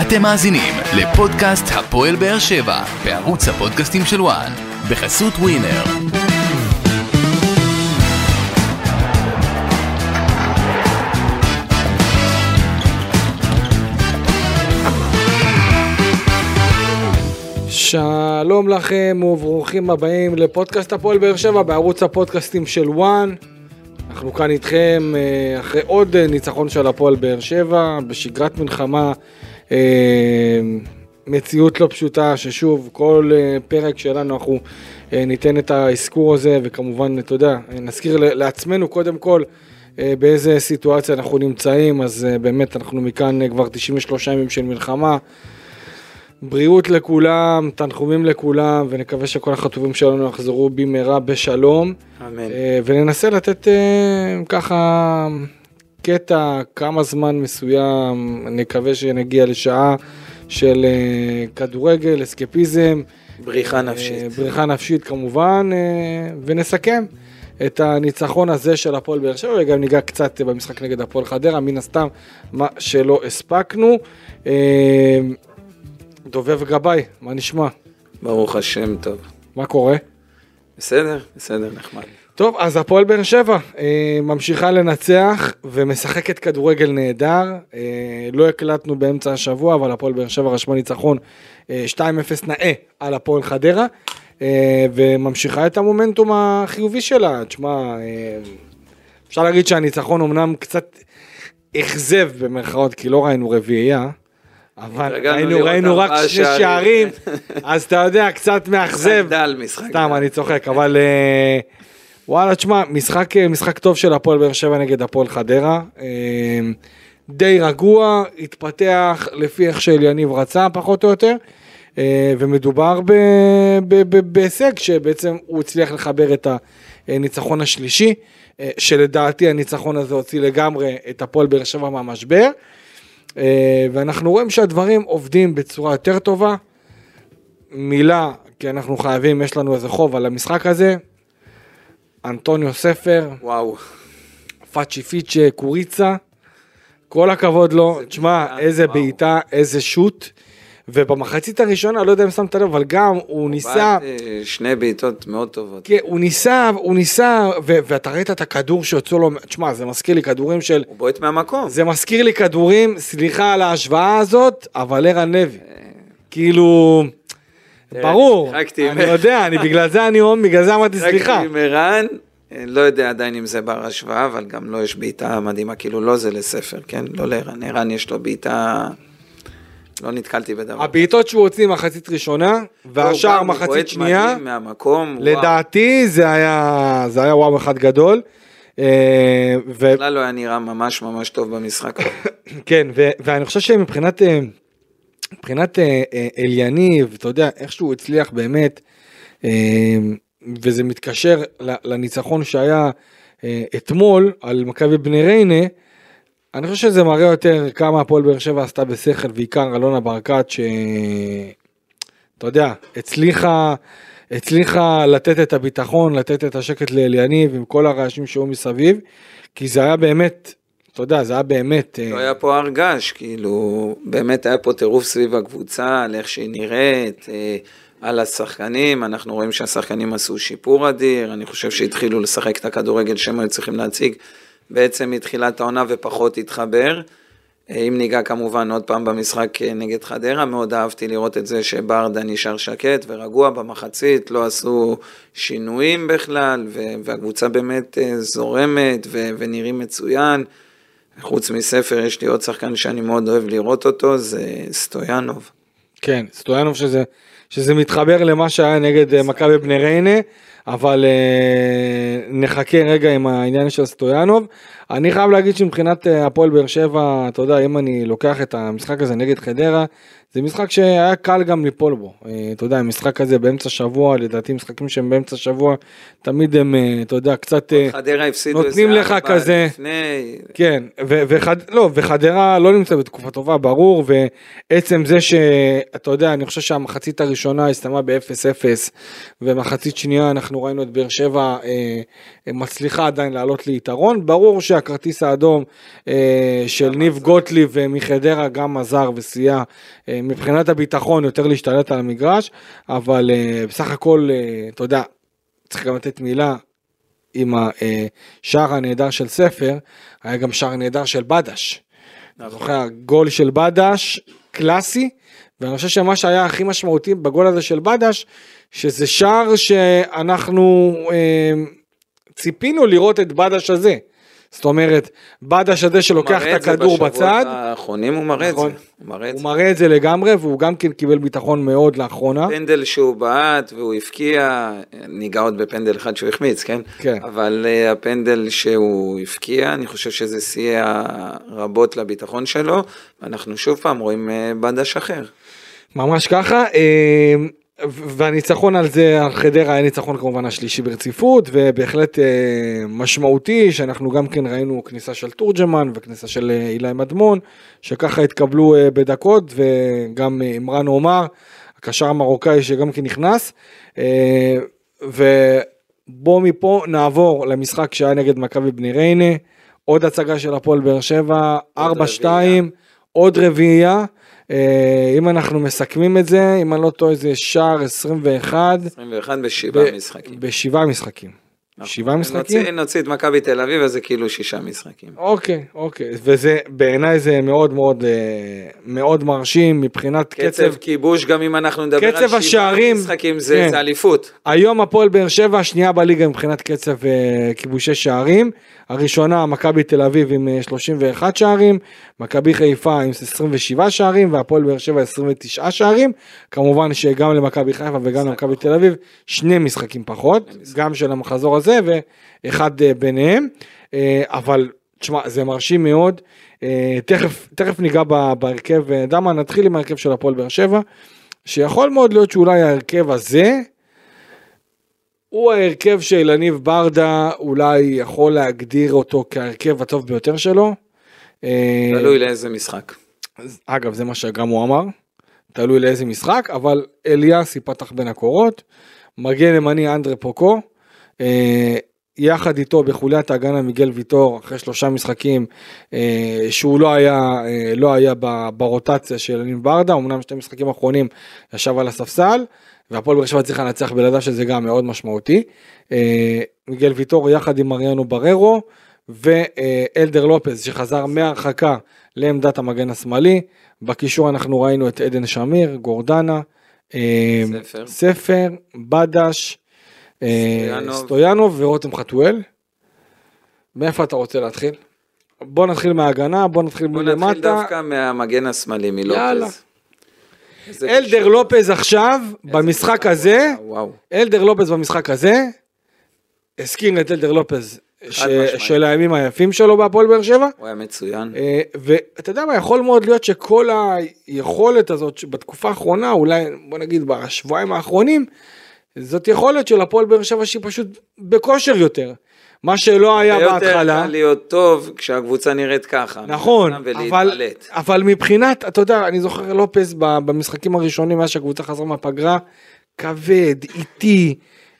אתם מאזינים לפודקאסט הפועל באר שבע בערוץ הפודקאסטים של וואן בחסות ווינר. שלום לכם וברוכים הבאים לפודקאסט הפועל באר שבע בערוץ הפודקאסטים של וואן. אנחנו כאן איתכם אה, אחרי עוד אה, ניצחון של הפועל באר שבע בשגרת מלחמה, מציאות לא פשוטה ששוב כל פרק שלנו אנחנו ניתן את האזכור הזה וכמובן אתה יודע נזכיר לעצמנו קודם כל באיזה סיטואציה אנחנו נמצאים אז באמת אנחנו מכאן כבר 93 ימים של מלחמה. בריאות לכולם, תנחומים לכולם, ונקווה שכל החטובים שלנו יחזרו במהרה בשלום. אמן. אה, וננסה לתת אה, ככה קטע, כמה זמן מסוים, נקווה שנגיע לשעה של אה, כדורגל, אסקפיזם. בריחה נפשית. בריחה נפשית כמובן, ונסכם. את הניצחון הזה של הפועל באר שבע, וגם ניגע קצת במשחק נגד הפועל חדרה, מן הסתם, מה שלא הספקנו. דובב גבאי, מה נשמע? ברוך השם, טוב. מה קורה? בסדר, בסדר, נחמד. טוב, אז הפועל באר שבע אה, ממשיכה לנצח ומשחקת כדורגל נהדר. אה, לא הקלטנו באמצע השבוע, אבל הפועל באר שבע רשמה ניצחון אה, 2-0 נאה על הפועל חדרה, אה, וממשיכה את המומנטום החיובי שלה. תשמע, אה, אפשר להגיד שהניצחון אמנם קצת אכזב במרכאות, כי לא ראינו רביעייה. אבל ראינו, ראינו רק שני שערים, אז אתה יודע, קצת מאכזב. סתם, אני צוחק, אבל אה, וואלה, תשמע, משחק, אה, משחק טוב של הפועל באר שבע נגד הפועל חדרה. אה, די רגוע, התפתח לפי איך שאליניב רצה, פחות או יותר. ומדובר בהישג שבעצם הוא הצליח לחבר את הניצחון השלישי, שלדעתי הניצחון הזה הוציא לגמרי את הפועל באר שבע מהמשבר. אה, ואנחנו רואים שהדברים עובדים בצורה יותר טובה. מילה, כי אנחנו חייבים, יש לנו איזה חוב על המשחק הזה. אנטוניו ספר. וואו. פאצ'י פיצ'ה קוריצה. כל הכבוד לו. תשמע, איזה בעיטה, איזה שוט. ובמחצית הראשונה, לא יודע אם שמת לב, אבל גם הוא ניסה... אה, שני בעיטות מאוד טובות. כן, הוא ניסה, הוא ניסה, ו- ואתה ראית את הכדור שיוצאו לו, תשמע, זה מזכיר לי כדורים של... הוא בועט מהמקום. זה מזכיר לי כדורים, סליחה על ההשוואה הזאת, אבל ערן לוי. כאילו... ברור, אני יודע, אני בגלל זה אני אומר, בגלל זה אמרתי סליחה. שיחקתי עם ערן, אה, לא יודע עדיין אם זה בר השוואה, אבל גם לו לא יש בעיטה מדהימה, כאילו לא זה לספר, כן? לא לערן, ערן יש לו בעיטה... לא נתקלתי בדבר. הבעיטות שהוא הוציא מחצית ראשונה, והשאר מחצית שנייה, מהמקום, לדעתי זה היה, זה היה וואו אחד גדול. אה, בכלל לא היה נראה ממש ממש טוב במשחק. כן, ואני חושב שמבחינת אה, מבחינת אה, אליניב, אתה יודע, איך שהוא הצליח באמת, וזה מתקשר לניצחון שהיה אתמול על מכבי בני ריינה, אני חושב שזה מראה יותר כמה הפועל באר שבע עשתה בשכל, בעיקר אלונה ברקת, שאתה יודע, הצליחה, הצליחה לתת את הביטחון, לתת את השקט לאליניב עם כל הרעשים שהיו מסביב, כי זה היה באמת, אתה יודע, זה היה באמת... לא היה פה הרגש, כאילו, באמת היה פה טירוף סביב הקבוצה, על איך שהיא נראית. אה, על השחקנים, אנחנו רואים שהשחקנים עשו שיפור אדיר, אני חושב שהתחילו לשחק את הכדורגל שהם היו צריכים להציג. בעצם מתחילת העונה ופחות התחבר. אה, אם ניגע כמובן עוד פעם במשחק אה, נגד חדרה, מאוד אהבתי לראות את זה שברדה נשאר שקט ורגוע במחצית, לא עשו שינויים בכלל, והקבוצה באמת אה, זורמת ונראים מצוין. חוץ מספר, יש לי עוד שחקן שאני מאוד אוהב לראות אותו, זה סטויאנוב. כן, סטויאנוב שזה, שזה מתחבר למה שהיה נגד מכבי בני ריינה. אבל אה, נחכה רגע עם העניין של סטויאנוב. אני חייב להגיד שמבחינת אה, הפועל באר שבע, אתה יודע, אם אני לוקח את המשחק הזה נגד חדרה, זה משחק שהיה קל גם ליפול בו. אה, אתה יודע, המשחק הזה באמצע שבוע, לדעתי משחקים שהם באמצע שבוע, תמיד הם, אה, אתה יודע, קצת אה, נותנים לך כזה. לפני... כן, וחד... לא, וחדרה לא נמצא בתקופה טובה, ברור, ועצם זה שאתה יודע, אני חושב שהמחצית הראשונה הסתיימה ב-0-0, ומחצית שנייה אנחנו ראינו את באר שבע אה, מצליחה עדיין לעלות ליתרון, ברור שה... שהכרטיס האדום אה, של ניב גוטליב אה, מחדרה גם עזר וסייע אה, מבחינת הביטחון יותר להשתלט על המגרש, אבל אה, בסך הכל, אה, אתה יודע, צריך גם לתת מילה, עם השער הנהדר של ספר, היה גם שער נהדר של בדש. אתה זוכר, גול של בדש, קלאסי, ואני חושב שמה שהיה הכי משמעותי בגול הזה של בדש, שזה שער שאנחנו אה, ציפינו לראות את בדש הזה. זאת אומרת, בדש הזה שלוקח את הכדור בצד. בשבועות האחרונים הוא מראה נכון. את זה. הוא מראה את הוא זה. מראה את זה לגמרי, והוא גם כן קיבל ביטחון מאוד לאחרונה. פנדל שהוא בעט והוא הבקיע, ניגע עוד בפנדל אחד שהוא החמיץ, כן? כן. אבל uh, הפנדל שהוא הבקיע, אני חושב שזה סייע רבות לביטחון שלו, ואנחנו שוב פעם רואים uh, בדש אחר. ממש ככה, אה, והניצחון על זה, על חדרה היה ניצחון כמובן השלישי ברציפות, ובהחלט אה, משמעותי, שאנחנו גם כן ראינו כניסה של תורג'מן וכניסה של אה, אילי מדמון, שככה התקבלו אה, בדקות, וגם אה, עמרן עומר, הקשר המרוקאי שגם כן נכנס, אה, ובוא מפה נעבור למשחק שהיה נגד מכבי בני ריינה, עוד הצגה של הפועל באר שבע, 4-2, רביעייה. עוד רביעייה. אה, אם אנחנו מסכמים את זה, אם אני לא טועה זה שער 21 21 בשבעה ב- משחקים. בשבעה משחקים. שבעה משחקים? נוציא, נוציא את מכבי תל אביב, אז זה כאילו שישה משחקים. אוקיי, אוקיי, וזה בעיניי זה מאוד מאוד אה, מאוד מרשים מבחינת קצב. קצב כיבוש, גם אם אנחנו נדבר על שבעה השערים, משחקים, זה כן. זה אליפות. היום הפועל באר שבע השנייה בליגה מבחינת קצב אה, כיבושי שערים. הראשונה מכבי תל אביב עם אה, 31 שערים, מכבי חיפה עם 27 שערים והפועל באר שבע 29 שערים. כמובן שגם למכבי חיפה וגם למכבי תל אביב שני משחקים פחות, גם של המחזור הזה ואחד אה, ביניהם. אה, אבל תשמע זה מרשים מאוד. אה, תכף תכף ניגע בהרכב, אה, אתה יודע מה נתחיל עם ההרכב של הפועל באר שבע. שיכול מאוד להיות שאולי ההרכב הזה הוא ההרכב של יניב ברדה אולי יכול להגדיר אותו כהרכב הטוב ביותר שלו. תלוי לאיזה משחק. אגב זה מה שגם הוא אמר, תלוי לאיזה משחק, אבל אליאס ייפתח בין הקורות, מגן ימני אנדרה פוקו, יחד איתו בחוליית ההגנה מיגל ויטור אחרי שלושה משחקים אה, שהוא לא היה, אה, לא היה ב- ברוטציה של יניב ברדה, אמנם שתי משחקים אחרונים ישב על הספסל, והפועל באר שבע צריכה לנצח בלעדיו שזה גם מאוד משמעותי. אה, מיגל ויטור יחד עם מריאנו בררו ואלדר לופז שחזר מהרחקה לעמדת המגן השמאלי. בקישור אנחנו ראינו את עדן שמיר, גורדנה, אה, ספר. ספר, בדש, אה, סטויאנוב. ורותם חתואל. מאיפה אתה רוצה להתחיל? בוא נתחיל מההגנה, בוא נתחיל בוא נתחיל מלמטה. דווקא מהמגן השמאלי, יאללה. מלופז. איזה אלדר. לופז עכשיו, במשחק. הזה. אלדר לופז במשחק הזה, הזכיר את אלדר לופז ש-. של הימים היפים שלו בהפועל באר שבע. הוא היה מצוין. אה, ואתה יודע מה, יכול מאוד להיות שכל היכולת הזאת שבתקופה האחרונה, אולי בוא נגיד בשבועיים האחרונים, זאת יכולת של הפועל באר שבע שהיא פשוט בכושר יותר. מה שלא היה יותר בהתחלה. קל להיות טוב כשהקבוצה נראית ככה. נכון, אבל. אבל מבחינת, אתה יודע, אני זוכר לופס במשחקים הראשונים מאז שהקבוצה חזרה מהפגרה, כבד, איטי,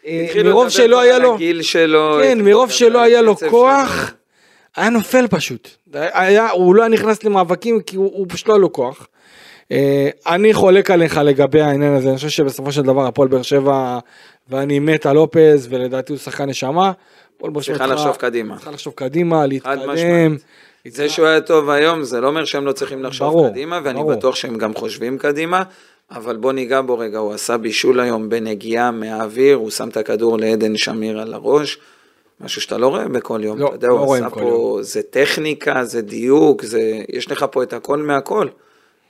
אה, מרוב שלא היה לו, הגיל שלו. כן, מרוב שלא היה לו כוח, שלו. היה נופל פשוט. היה, הוא לא היה נכנס למאבקים כי הוא, הוא פשוט לא היה לו כוח. אה, אני חולק עליך לגבי העניין הזה, אני חושב שבסופו של דבר הפועל באר שבע, ואני מת על לופז, ולדעתי הוא שחקן נשמה. צריכה לחשוב קדימה. צריכה לחשוב קדימה, להתקדם. זה שהוא היה טוב היום, זה לא אומר שהם לא צריכים לחשוב ברור, קדימה, ואני ברור. בטוח שהם גם חושבים קדימה, אבל בוא ניגע בו רגע, הוא עשה בישול היום בנגיעה מהאוויר, הוא שם את הכדור לעדן שמיר על הראש, משהו שאתה לא רואה בכל יום, לא, אתה יודע, לא הוא עשה פה, זה טכניקה, זה דיוק, זה, יש לך פה את הכל מהכל.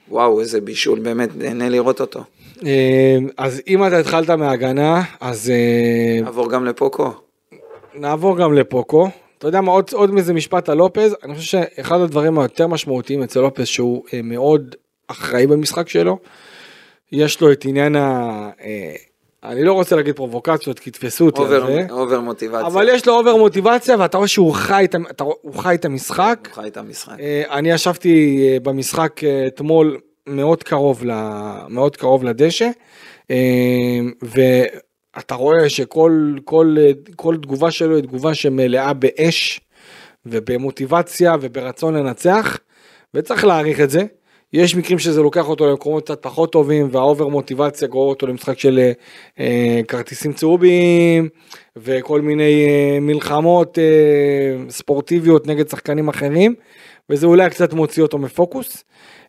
וואו, איזה בישול, באמת, נהנה לראות אותו. אה, אז אם אתה התחלת מההגנה, אז אה, נעבור גם לפוקו. נעבור גם לפוקו. אתה יודע מה, עוד, עוד מאיזה משפט על לופז, אני חושב שאחד הדברים היותר משמעותיים אצל לופז שהוא אה, מאוד אחראי במשחק שלו, יש לו את עניין ה... אני לא רוצה להגיד פרובוקציות, כי תפסו אותי על זה, over מוטיבציה. אבל יש לו over מוטיבציה ואתה רואה שהוא חי את, חי את המשחק. הוא חי את המשחק. אה, אני ישבתי אה, במשחק אה, אתמול מאוד קרוב, ל, מאוד קרוב לדשא, ואתה רואה שכל כל, כל תגובה שלו היא תגובה שמלאה באש ובמוטיבציה וברצון לנצח, וצריך להעריך את זה. יש מקרים שזה לוקח אותו למקומות קצת פחות טובים והאובר מוטיבציה גורר אותו למשחק של אה, כרטיסים צהובים וכל מיני אה, מלחמות אה, ספורטיביות נגד שחקנים אחרים וזה אולי קצת מוציא אותו מפוקוס.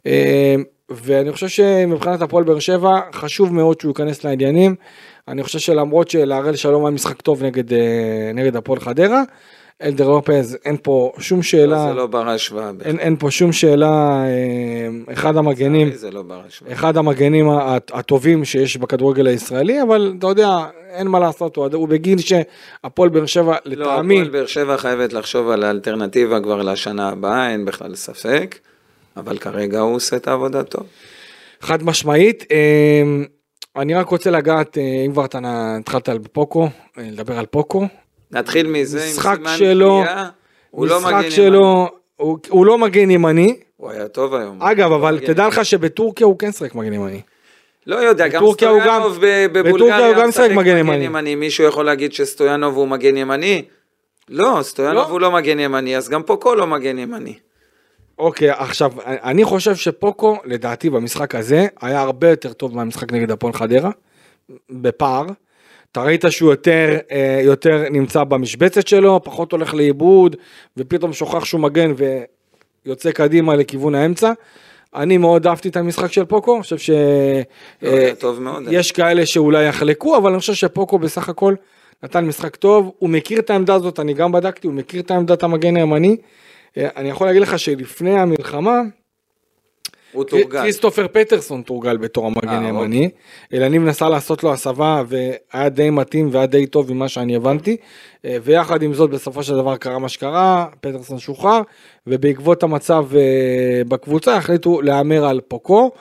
אה, ואני חושב שמבחינת הפועל באר שבע חשוב מאוד שהוא ייכנס לעניינים. אני חושב שלמרות שלהראל שלום היה משחק טוב נגד, אה, נגד הפועל חדרה. אלדר לופז אין פה שום שאלה, זה לא בר השוואה. אין, אין פה שום שאלה, אה, אחד המגנים, זה לא בר השוואה. אחד המגנים הט- הטובים שיש בכדורגל הישראלי, אבל אתה יודע, אין מה לעשות, הוא, הוא בגיל שהפועל באר שבע לא, לטעמי, הפועל באר שבע חייבת לחשוב על האלטרנטיבה כבר לשנה הבאה, אין בכלל ספק. אבל כרגע הוא עושה את העבודה טוב. חד משמעית. אה, אני רק רוצה לגעת, אה, אם כבר אתה התחלת על פוקו, לדבר על פוקו, נתחיל מזה עם משחק סימן שלו, לא משחק מגן שלו, ימני. הוא, הוא לא מגן ימני, הוא היה טוב היום. אגב, אבל תדע ימני. לך שבטורקיה הוא כן שחק מגן ימני. לא יודע, גם סטויאנוב בבולגריה הוא גם משחק מגן ימני. מישהו יכול להגיד שסטויאנוב הוא מגן ימני? לא, סטויאנוב לא. הוא לא מגן ימני, אז גם פוקו לא מגן ימני. אוקיי, עכשיו, אני חושב שפוקו, לדעתי, במשחק הזה, היה הרבה יותר טוב מהמשחק נגד הפועל חדרה, בפער. אתה ראית שהוא יותר, אה, יותר נמצא במשבצת שלו, פחות הולך לאיבוד, ופתאום שוכח שהוא מגן ויוצא קדימה לכיוון האמצע. אני מאוד אהבתי את המשחק של פוקו, אני חושב ש... לא, אה. יש כאלה שאולי יחלקו, אבל אני חושב שפוקו בסך הכל נתן משחק טוב, הוא מכיר את העמדה הזאת, אני גם בדקתי, הוא מכיר את העמדת המגן הימני. אה, אני יכול להגיד לך שלפני המלחמה, הוא תורגל. כריסטופר פטרסון תורגל בתור המגן אה, הימני. אלניב נסע לעשות לו הסבה והיה די מתאים והיה די טוב ממה שאני הבנתי. אה, ויחד עם זאת בסופו של דבר קרה מה שקרה, פטרסון שוחרר, ובעקבות המצב אה, בקבוצה החליטו להמר על פוקו.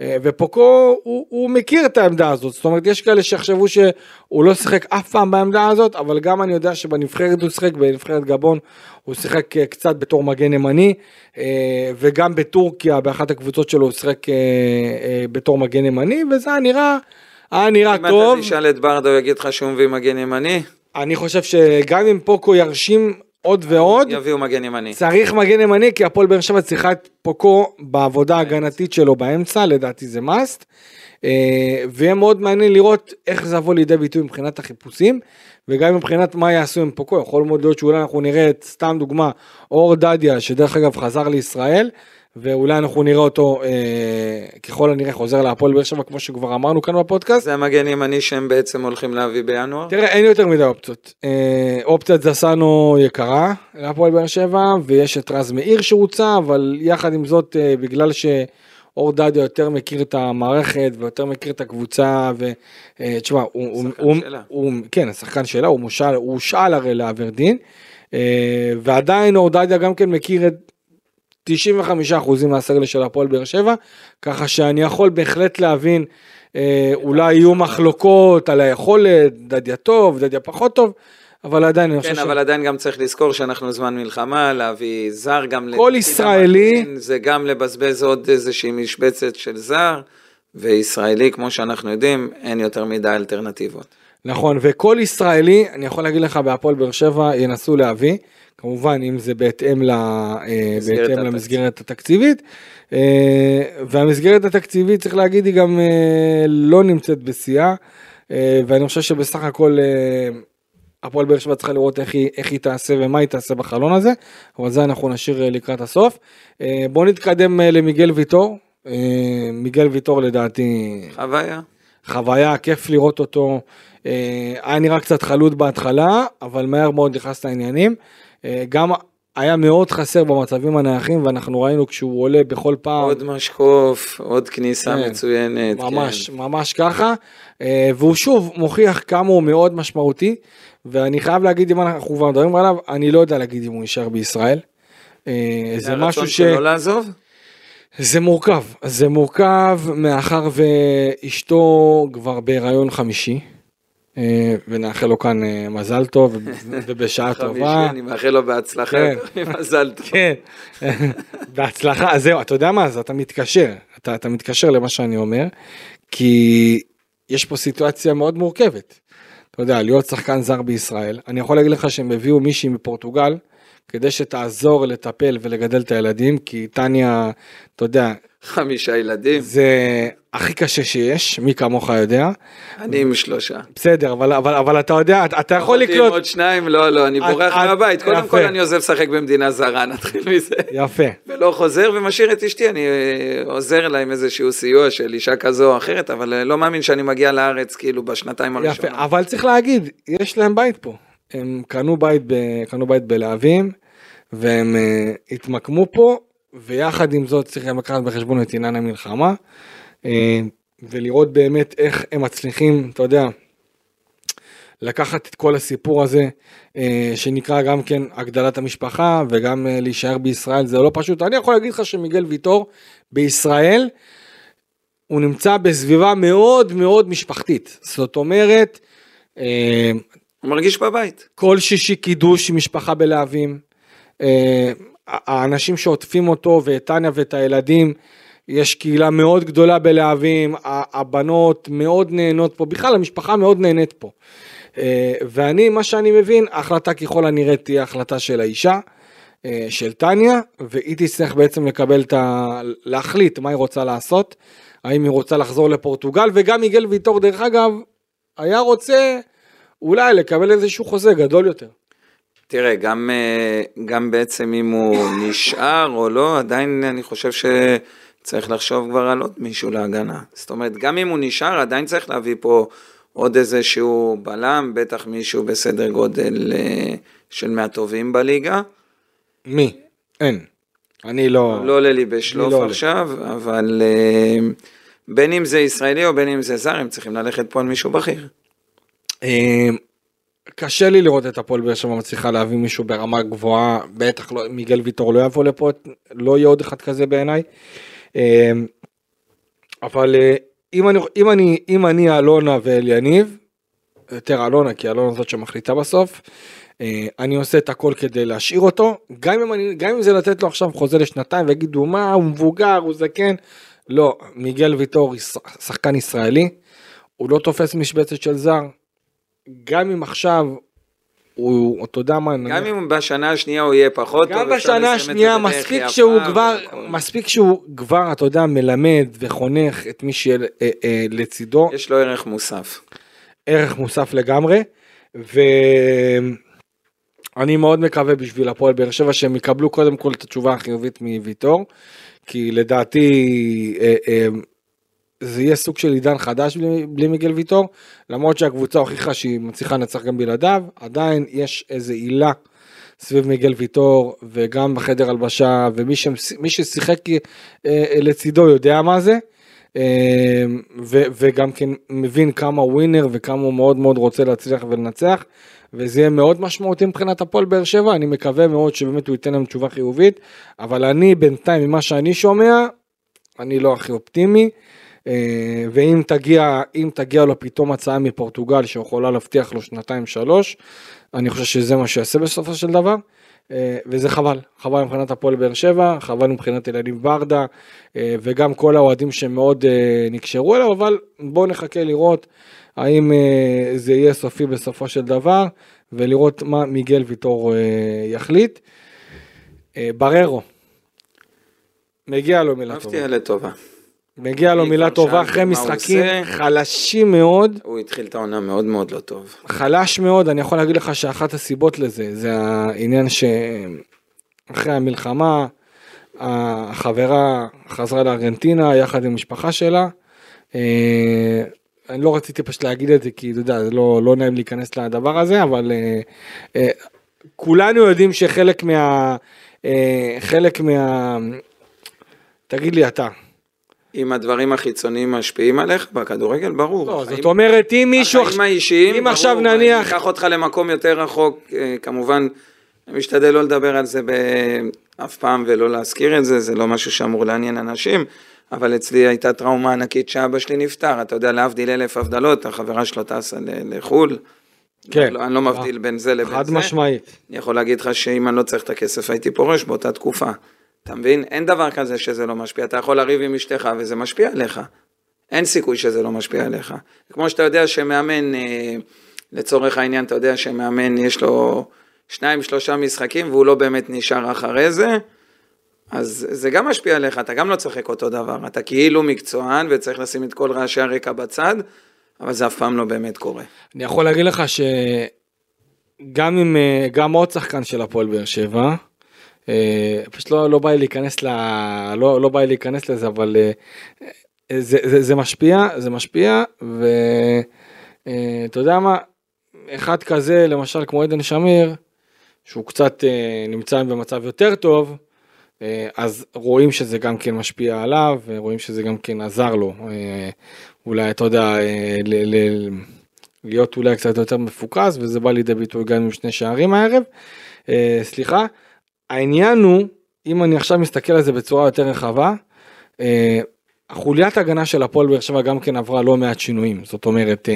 אה, ופוקו הוא, הוא מכיר את העמדה הזאת, זאת אומרת יש כאלה שיחשבו שהוא לא שיחק אף פעם בעמדה הזאת, אבל גם אני יודע שבנבחרת הוא שיחק, בנבחרת גבון הוא שיחק אה, קצת בתור מגן ימני, אה, וגם בטורקיה באחת הקבוצות שלו הוא שיחק בתור מגן ימני, וזה היה נראה, היה נראה אם טוב. אתה תשאל את ברדה הוא יגיד לך שהוא מביא מגן ימני, אני חושב שגם אם פוקו ירשים עוד ועוד, יביאו מגן ימני. צריך מגן ימני כי הפועל באר שבע צריכה את פוקו בעבודה ההגנתית שלו באמצע, לדעתי זה must. אה, ויהיה מאוד מעניין לראות איך זה יבוא לידי ביטוי מבחינת החיפושים, וגם מבחינת מה יעשו עם פוקו, יכול מאוד להיות שאולי אנחנו נראה את, סתם דוגמה, אור דדיה, שדרך אגב חזר לישראל, ואולי אנחנו נראה אותו אה, ככל הנראה חוזר להפועל באר שבע, כמו שכבר אמרנו כאן בפודקאסט. זה המגן ימני שהם בעצם הולכים להביא בינואר. תראה, אין יותר מדי אופציות. אה, אופציית זסנו יקרה להפועל באר שבע, ויש את רז מאיר שהוצע, אבל יחד עם זאת, אה, בגלל שאור דדיה יותר מכיר את המערכת ויותר מכיר את הקבוצה, ותשמע, הוא, הוא, הוא. הוא, כן, השחקן שלה, הוא מושל, הוא הושאל הרי לאברדין, אה, ועדיין אור דדיה גם כן מכיר את 95% מהסגל של הפועל באר שבע, ככה שאני יכול בהחלט להבין, אה, אולי יהיו מחלוקות על היכולת, דדיה טוב, דדיה פחות טוב, אבל עדיין אני חושב כן, אבל עדיין גם צריך לזכור שאנחנו זמן מלחמה, להביא זר גם כל ישראלי- המגן, זה גם לבזבז עוד איזושהי משבצת של זר, וישראלי, כמו שאנחנו יודעים, אין יותר מדי אלטרנטיבות. נכון, וכל ישראלי, אני יכול להגיד לך בהפועל באר שבע ינסו להביא, כמובן אם זה בהתאם, ל, אה, בהתאם. למסגרת התקציבית, אה, והמסגרת התקציבית צריך להגיד היא גם אה, לא נמצאת בשיאה, אה, ואני חושב שבסך הכל הפועל באר שבע צריכה לראות איך היא, איך היא תעשה ומה היא תעשה בחלון הזה, אבל זה אנחנו נשאיר לקראת הסוף. בואו נתקדם למיגל ויטור, מיגל ויטור לדעתי חוויה. חוויה, כיף לראות אותו. היה נראה קצת חלוד בהתחלה, אבל מהר מאוד נכנס לעניינים. אה, גם היה מאוד חסר במצבים הנייחים, ואנחנו ראינו כשהוא עולה בכל פעם, עוד משקוף, עוד כניסה כן, מצוינת. ממש, כן. ממש ככה. אה, והוא שוב מוכיח כמה הוא מאוד משמעותי, ואני חייב להגיד, אם אנחנו כבר מדברים עליו, אני לא יודע להגיד אם הוא יישאר בישראל. אה, זה משהו ש... שלו לעזוב? זה מורכב, זה מורכב מאחר ואשתו כבר בהיריון חמישי, ונאחל לו כאן אה, מזל טוב וב- ובשעה טובה. אני מאחל לו בהצלחה, כן. מזל טוב. כן, בהצלחה, אז זהו, אתה יודע מה, אז אתה מתקשר, אתה, אתה מתקשר למה שאני אומר, כי יש פה סיטואציה מאוד מורכבת. אתה יודע, להיות שחקן זר בישראל, אני יכול להגיד לך שהם הביאו מישהי מפורטוגל, כדי שתעזור לטפל ולגדל את הילדים, כי טניה, אתה יודע, חמישה ילדים, זה הכי קשה שיש, מי כמוך יודע. אני עם שלושה. בסדר, אבל, אבל, אבל אתה יודע, אתה, אתה יכול אותי עם לקלוט... עוד שניים, לא, לא, אני בורח מהבית. קודם יפה. כל אני עוזב לשחק במדינה זרה, נתחיל מזה. יפה. ולא חוזר ומשאיר את אשתי, אני אה, עוזר לה עם איזשהו סיוע של אישה כזו או אחרת, אבל אה, לא מאמין שאני מגיע לארץ כאילו בשנתיים יפה, הראשונות. אבל צריך להגיד, יש להם בית פה. הם קנו בית, ב, קנו בית בלהבים, והם uh, התמקמו פה, ויחד עם זאת צריך לקחת בחשבון את עניין המלחמה, ולראות באמת איך הם מצליחים, אתה יודע, לקחת את כל הסיפור הזה, uh, שנקרא גם כן הגדלת המשפחה, וגם uh, להישאר בישראל, זה לא פשוט. אני יכול להגיד לך שמיגל ויטור בישראל, הוא נמצא בסביבה מאוד מאוד משפחתית. זאת אומרת, אה, הוא מרגיש בבית. כל שישי קידוש עם משפחה בלהבים. אה, האנשים שעוטפים אותו ואת טניה ואת הילדים, יש קהילה מאוד גדולה בלהבים, הבנות מאוד נהנות פה, בכלל המשפחה מאוד נהנית פה. אה, ואני, מה שאני מבין, ההחלטה ככל הנראה תהיה החלטה של האישה, אה, של טניה, והיא תצטרך בעצם לקבל את ה... להחליט מה היא רוצה לעשות, האם היא רוצה לחזור לפורטוגל, וגם מיגל ויטור, דרך אגב, היה רוצה אולי לקבל איזשהו חוזה גדול יותר. תראה, גם, אה, גם בעצם אם הוא נשאר או לא, עדיין אני חושב שצריך לחשוב כבר על עוד מישהו להגנה. זאת אומרת, גם אם הוא נשאר, עדיין צריך להביא פה עוד איזשהו בלם, בטח מישהו בסדר גודל אה, של מהטובים בליגה. מי? אין. אני לא... לא עולה לי בשלוף לא עולה. עכשיו, אבל אה, בין אם זה ישראלי או בין אם זה זר, הם צריכים ללכת פה על מישהו בכיר. אה, קשה לי לראות את הפועל באר שבע מצליחה להביא מישהו ברמה גבוהה, בטח לא, מיגל ויטור לא יבוא לפה, לא יהיה עוד אחד כזה בעיניי. אה, אבל אה, אם אני, אם אני, אם אני אלונה ואליניב, יותר אלונה, כי אלונה זאת שמחליטה בסוף, אה, אני עושה את הכל כדי להשאיר אותו, גם אם, אני, גם אם זה לתת לו עכשיו חוזה לשנתיים ויגידו מה, הוא מבוגר, הוא זקן, לא, מיגל ויטור שחקן ישראלי, הוא לא תופס משבצת של זר, גם אם עכשיו הוא, אתה יודע מה, גם אם בשנה השנייה הוא יהיה פחות גם טוב, בשנה השנייה מספיק שהוא כבר. מספיק שהוא כבר, אתה יודע, מלמד וחונך את מי שיהיה אה, אה, יש לו ערך מוסף. ערך מוסף לגמרי, ואני מאוד מקווה בשביל הפועל באר שבע שהם יקבלו קודם כל את התשובה החיובית מוויטור, כי לדעתי אה, זה יהיה סוג של עידן חדש בלי, בלי מיגל ויטור, למרות שהקבוצה הוכיחה שהיא מצליחה לנצח גם בלעדיו, עדיין יש איזה עילה סביב מיגל ויטור, וגם בחדר הלבשה, ומי שמש- ששיחק אה, אה, לצידו יודע מה זה. אה, ו- וגם כן מבין כמה הוא ווינר וכמה הוא מאוד מאוד רוצה להצליח ולנצח וזה יהיה מאוד משמעותי מבחינת הפועל באר שבע אני מקווה מאוד שבאמת הוא ייתן להם תשובה חיובית אבל אני בינתיים ממה שאני שומע אני לא הכי אופטימי ואם תגיע תגיע לו פתאום הצעה מפורטוגל שיכולה להבטיח לו שנתיים שלוש אני חושב שזה מה שיעשה בסופו של דבר. אה, וזה חבל, חבל מבחינת הפועל באר שבע, חבל מבחינת ילדים ברדה, אה, וגם כל האוהדים שמאוד אה, נקשרו אליו, אבל בואו נחכה לראות האם אה, זה יהיה סופי בסופו של דבר, ולראות מה מיגל ויטור אה, יחליט. אה, בררו, מגיע לו מילה טובה. מפתיע לטובה. מגיע לו מילה טובה אחרי משחקים. חלשים מאוד. הוא התחיל את העונה מאוד מאוד לא טוב. חלש מאוד, אני יכול להגיד לך שאחת הסיבות לזה, זה העניין שאחרי המלחמה, החברה חזרה לארגנטינה יחד עם המשפחה שלה. אה, אני לא רציתי פשוט להגיד את זה כי אתה יודע, זה לא, לא נעים להיכנס לדבר הזה, אבל אה, אה, כולנו יודעים שחלק מה... חלק מה... תגיד לי אתה. אם הדברים החיצוניים משפיעים עליך בכדורגל, ברור. לא, החיים- זאת אומרת, אם מישהו... החיים האישיים, אם ברור, עכשיו אני נניח... אקח אותך למקום יותר רחוק, אה, כמובן, אני משתדל לא לדבר על זה אף פעם ולא להזכיר את זה, זה לא משהו שאמור לעניין אנשים, אבל אצלי הייתה טראומה ענקית שאבא שלי נפטר, אתה יודע, להבדיל אלף הבדלות, החברה שלו טסה לחו"ל. כן. לא, אני לא מבדיל בין זה לבין חד זה. משמעית. אני יכול להגיד לך שאם אני לא צריך את הכסף הייתי פורש באותה תקופה. אתה מבין? אין דבר כזה שזה לא משפיע. אתה יכול לריב עם אשתך וזה משפיע עליך. אין סיכוי שזה לא משפיע עליך. כמו שאתה יודע שמאמן, אה, לצורך העניין, אתה יודע שמאמן יש לו שניים שלושה משחקים והוא לא באמת נשאר אחרי זה, אז זה גם משפיע עליך, אתה גם לא צוחק אותו דבר, אתה כאילו מקצוען וצריך לשים את כל רעשי הרקע בצד, אבל זה אף פעם לא באמת קורה. אני יכול להגיד לך שגם אם, אה, גם עוד שחקן של הפועל באר שבע, פשוט לא, לא בא לי להיכנס ל... לא, לא בא לי להיכנס לזה, אבל אה, זה, זה, זה משפיע, זה משפיע, ואתה יודע מה, אחד כזה, למשל כמו עדן שמיר, שהוא קצת נמצא במצב יותר טוב, אז רואים שזה גם כן משפיע עליו, ורואים שזה גם כן עזר לו. אולי, אתה יודע, ל- ל- להיות אולי קצת יותר מפוקס, וזה בא לידי ביטוי גם עם שני שערים הערב. סליחה, העניין הוא, אם אני עכשיו מסתכל על זה בצורה יותר רחבה, החוליית הגנה של הפועל באר שבע גם כן עברה לא מעט שינויים, זאת אומרת,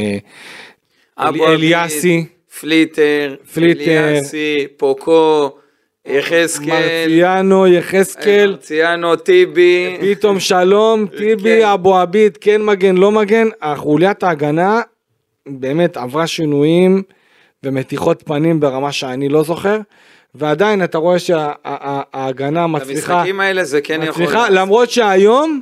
אל, אליאסי, פליטר, פליטר, אליאסי, פוקו, יחזקאל, מרציאנו, יחזקאל, מרציאנו, טיבי, פתאום שלום, טיבי, כן. אבו עביד, כן מגן, לא מגן, החוליית ההגנה באמת עברה שינויים ומתיחות פנים ברמה שאני לא זוכר, ועדיין אתה רואה שההגנה מצליחה, המשחקים האלה זה כן יכול... מצליחה, למרות שהיום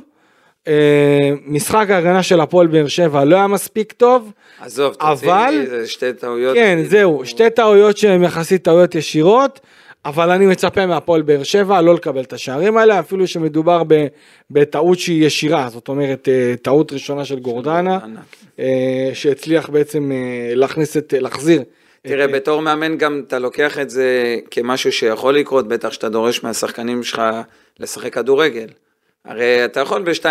אה, משחק ההגנה של הפועל באר שבע לא היה מספיק טוב, עזוב, אבל- תוציא, זה שתי טעויות. כן. זהו, שתי טעויות שהן יחסית טעויות ישירות, אבל אני מצפה מהפועל באר שבע לא לקבל את השערים האלה, אפילו שמדובר ב- בטעות שהיא ישירה, זאת אומרת אה, טעות ראשונה של גורדנה, ענק. אה, שהצליח בעצם אה, להכניס את, להחזיר. תראה, את- בתור מאמן גם אתה לוקח את זה כמשהו שיכול לקרות, בטח שאתה דורש מהשחקנים שלך לשחק כדורגל. הרי אתה יכול ב-2-0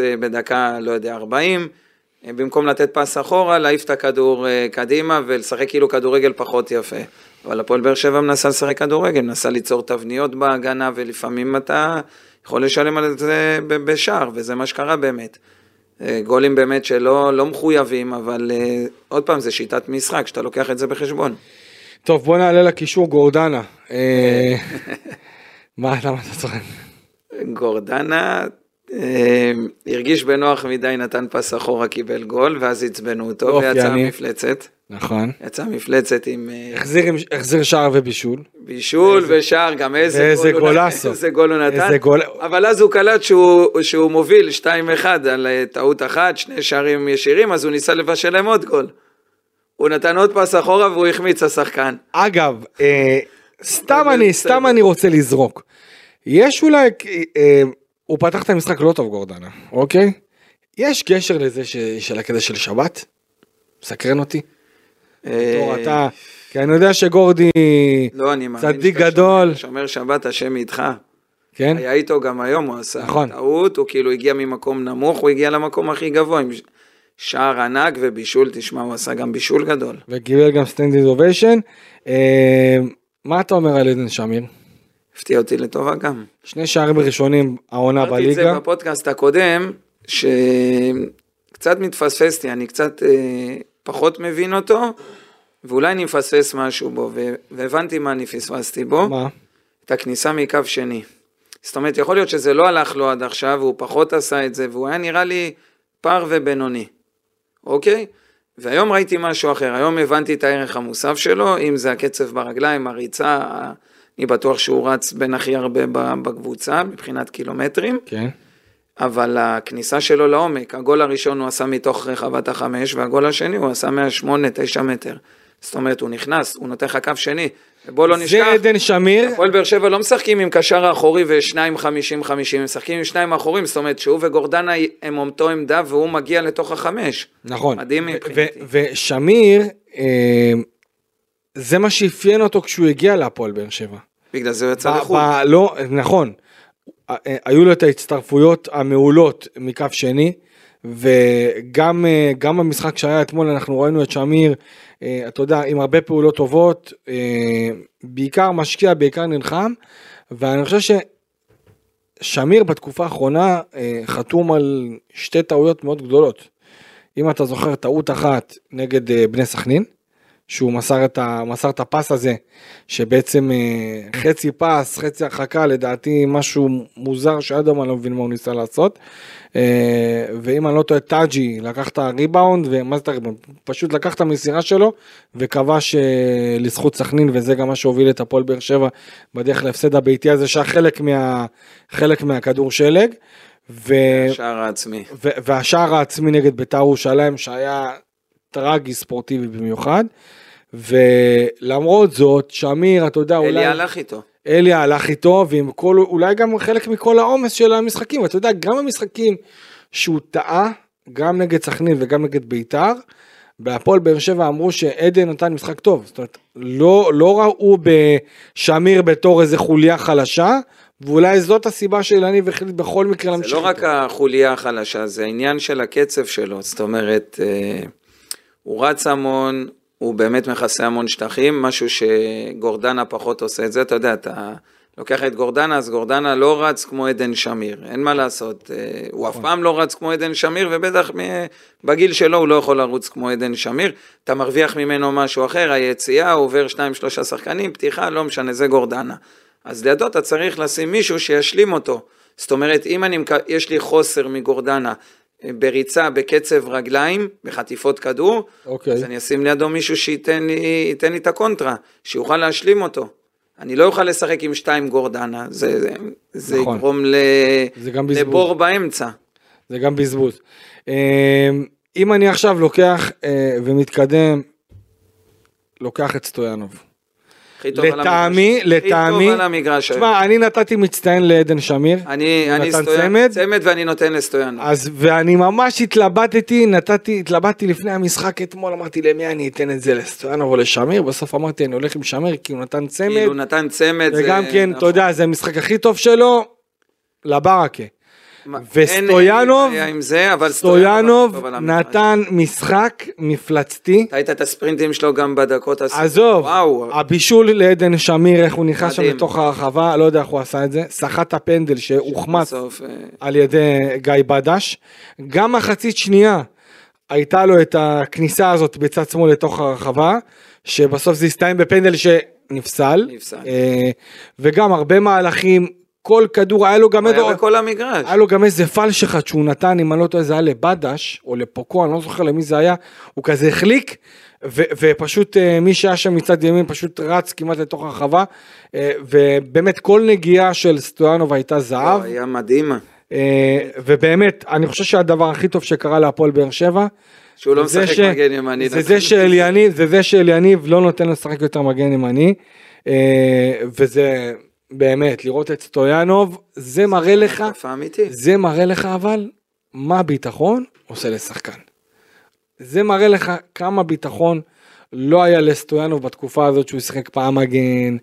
אה, בדקה, לא יודע, 40, אה, במקום לתת פס אחורה, להעיף את הכדור אה, קדימה ולשחק כאילו כדורגל פחות יפה. אבל הפועל באר שבע מנסה לשחק כדורגל, מנסה ליצור תבניות בהגנה, ולפעמים אתה יכול לשלם על זה בשער, וזה מה שקרה באמת. אה, גולים באמת שלא לא מחויבים, אבל אה, עוד פעם, זה שיטת משחק, שאתה לוקח את זה בחשבון. טוב בוא נעלה לקישור גורדנה. אה, מה למה אתה צוחק? גורדנה הרגיש בנוח מדי, נתן פס אחורה, קיבל גול, ואז עצבנו אותו, ויצאה אני- מפלצת. נכון. יצאה מפלצת עם אה, החזיר עם- החזיר שער ובישול. בישול ושער, גם איזה גול. איזה גול הוא נתן. אבל אז הוא קלט שהוא, מוביל 2-1 על אה, טעות אחת, שני שערים ישירים, אז הוא ניסה לבשל להם עוד גול. הוא נתן עוד פס אחורה והוא החמיץ השחקן. אגב, אה, סתם אני, רוצה לזרוק. יש אולי, הוא פתח את המשחק לא טוב גורדנה, אוקיי? יש קשר לזה ש, של הקטע של שבת? מסקרן אותי. אה, אתה, כי אני יודע שגורדי, לא, אני צדיק גדול. שומר, שומר שבת, השם איתך. כן? היה איתו גם היום, הוא עשה נכון. טעות, הוא כאילו הגיע ממקום נמוך, הוא הגיע למקום הכי גבוה, עם שער ענק ובישול, תשמע, הוא עשה גם בישול גדול. וקיבל גם standing ovation. מה אתה אומר על עדן שמיר? הפתיע אותי לטובה גם. שני שערים ראשונים העונה אמרתי את זה בליגה. בפודקאסט הקודם, שקצת מתפספסתי, אני קצת אה, פחות מבין אותו, ואולי אני מפספס משהו בו, והבנתי מה אני פספסתי בו, מה? את הכניסה מקו שני. זאת אומרת, יכול להיות שזה לא הלך לו עד עכשיו, והוא פחות עשה את זה, והוא היה נראה לי פר ובינוני, אוקיי? והיום ראיתי משהו אחר, היום הבנתי את הערך המוסף שלו, אם זה הקצב ברגליים, הריצה, אני בטוח שהוא רץ בין הכי הרבה בקבוצה, מבחינת קילומטרים, כן. אבל הכניסה שלו לעומק, הגול הראשון הוא עשה מתוך רחבת החמש, והגול השני הוא עשה מהשמונה, תשע מטר. זאת אומרת, הוא נכנס, הוא נותן לך קו שני, ובוא לא נשכח, זה עדן שמיר. הפועל באר שבע לא משחקים עם קשר האחורי ושניים חמישים חמישים, הם משחקים עם שניים האחורים, זאת אומרת שהוא וגורדנה הם אותו עמדה והוא מגיע לתוך החמש. נכון. מדהים מבחינתי. ושמיר, אה, זה מה שאפיין אותו כשהוא הגיע להפועל באר שבע. בגלל זה הוא יצא לחו"ל. לא, נכון. אה, אה, היו לו את ההצטרפויות המעולות מקו שני, וגם אה, גם במשחק שהיה אתמול אנחנו ראינו את שמיר, אה, אתה יודע, עם הרבה פעולות טובות, אה, בעיקר משקיע, בעיקר נלחם, ואני חושב ששמיר בתקופה האחרונה אה, חתום על שתי טעויות מאוד גדולות. אם אתה זוכר טעות אחת נגד אה, בני סכנין, שהוא מסר את, ה, מסר את הפס הזה, שבעצם אה, חצי פס, חצי הרחקה, לדעתי משהו מוזר שעד היום אני לא מבין מה הוא ניסה לעשות. אה, ואם אני לא טועה, טאג'י לקח את הריבאונד, ומה זה את הריבאונד? פשוט לקח את המסירה שלו וכבש אה, לזכות סכנין, וזה גם מה שהוביל את הפועל באר שבע בדרך להפסד הביתי הזה, שהיה חלק, מה, חלק מהכדור שלג. ו... השער העצמי. ו- והשער העצמי נגד בית"ר ירושלים שהיה טרגי ספורטיבי במיוחד. ולמרות זאת, שמיר, אתה יודע, אולי... אלי הלך איתו. אלי הלך איתו, ועם כל, אולי גם חלק מכל העומס של המשחקים. אתה יודע, גם המשחקים שהוא טעה, גם נגד סכנין וגם נגד בית"ר, בהפועל באר שבע אמרו שעדן נתן משחק טוב. זאת אומרת, לא, לא ראו בשמיר בתור איזה חוליה חלשה, ואולי זאת הסיבה שאילניב החליט בכל מקרה להמשיך זה לא רק החוליה החלשה, זה העניין של הקצב שלו. זאת אומרת, אה, הוא רץ המון, הוא באמת מכסה המון שטחים, משהו שגורדנה פחות עושה את זה. אתה יודע, אתה לוקח את גורדנה, אז גורדנה לא רץ כמו עדן שמיר, אין מה לעשות. אה, הוא אף פעם לא רץ כמו עדן שמיר, ובטח בגיל שלו הוא לא יכול לרוץ כמו עדן שמיר. אתה מרוויח ממנו משהו אחר, היציאה, הוא עובר שניים, שלושה שחקנים, פתיחה, לא משנה, זה גורדנה. אז לידו אתה צריך לשים מישהו שישלים אותו. זאת אומרת, אם אני, יש לי חוסר מגורדנה בריצה, בקצב רגליים, בחטיפות כדור, אוקיי. אז אני אשים לידו מישהו שייתן לי, לי את הקונטרה, שיוכל להשלים אותו. אני לא אוכל לשחק עם שתיים גורדנה, זה, זה, זה נכון. יגרום ל, זה. לבור באמצע. זה גם בזבוז. אה, אם אני עכשיו לוקח אה, ומתקדם, לוקח את סטויאנוב. הכי טוב על המגרש. לטעמי, הכי טוב על המגרש. תשמע, אני נתתי מצטיין לעדן שמיר. אני, הוא אני סטויאן, צמד. צמד ואני נותן לסטויאנוב. אז ואני ממש התלבטתי, נתתי, התלבטתי לפני המשחק אתמול, אמרתי למי אני אתן את זה, לסטויאנוב או לשמיר, בסוף אמרתי אני הולך עם שמיר כי הוא נתן צמד, כאילו נתן צמד. זה- וגם כן, אתה נכון. יודע, זה המשחק הכי טוב שלו, לברקה. וסטויאנוב- זה, אבל סטויאנוב. נתן משחק מפלצתי. ראית את הספרינטים שלו גם בדקות הס... עזוב, וואו, הבישול לעדן שמיר, איך הוא נכנס שם. לתוך הרחבה, לא יודע איך הוא עשה את זה, סחט הפנדל שהוחמץ אה, על ידי גיא בדש. גם מחצית שנייה הייתה לו את הכניסה הזאת בצד שמאל לתוך הרחבה, שבסוף זה הסתיים בפנדל שנפסל. נפסל. אה, וגם הרבה מהלכים, כל כדור, היה לו גם הוא היה איזה- בכל המגרש. היה לו גם איזה פלש אחד שהוא נתן, אם אני לא טועה זה היה לבדש, או לפוקו, אני לא זוכר למי זה היה, הוא כזה החליק, ו- ופשוט אה, מי שהיה שם מצד ימין פשוט רץ כמעט לתוך הרחבה, אה, ובאמת כל נגיעה של סטויאנוב הייתה זהב, היה מדהים. אה, ובאמת, אני חושב שהדבר הכי טוב שקרה להפועל באר שבע, שהוא לא משחק ש- מגן ימני. זה זה שאליניב, זה זה שאליניב לא נותן לשחק יותר מגן ימני, וזה באמת, לראות את סטויאנוב, זה מראה לך. זה מראה לך אבל מה ביטחון עושה לשחקן. זה מראה לך כמה ביטחון לא היה לסטויאנוב בתקופה הזאת שהוא שיחק פעם מגן,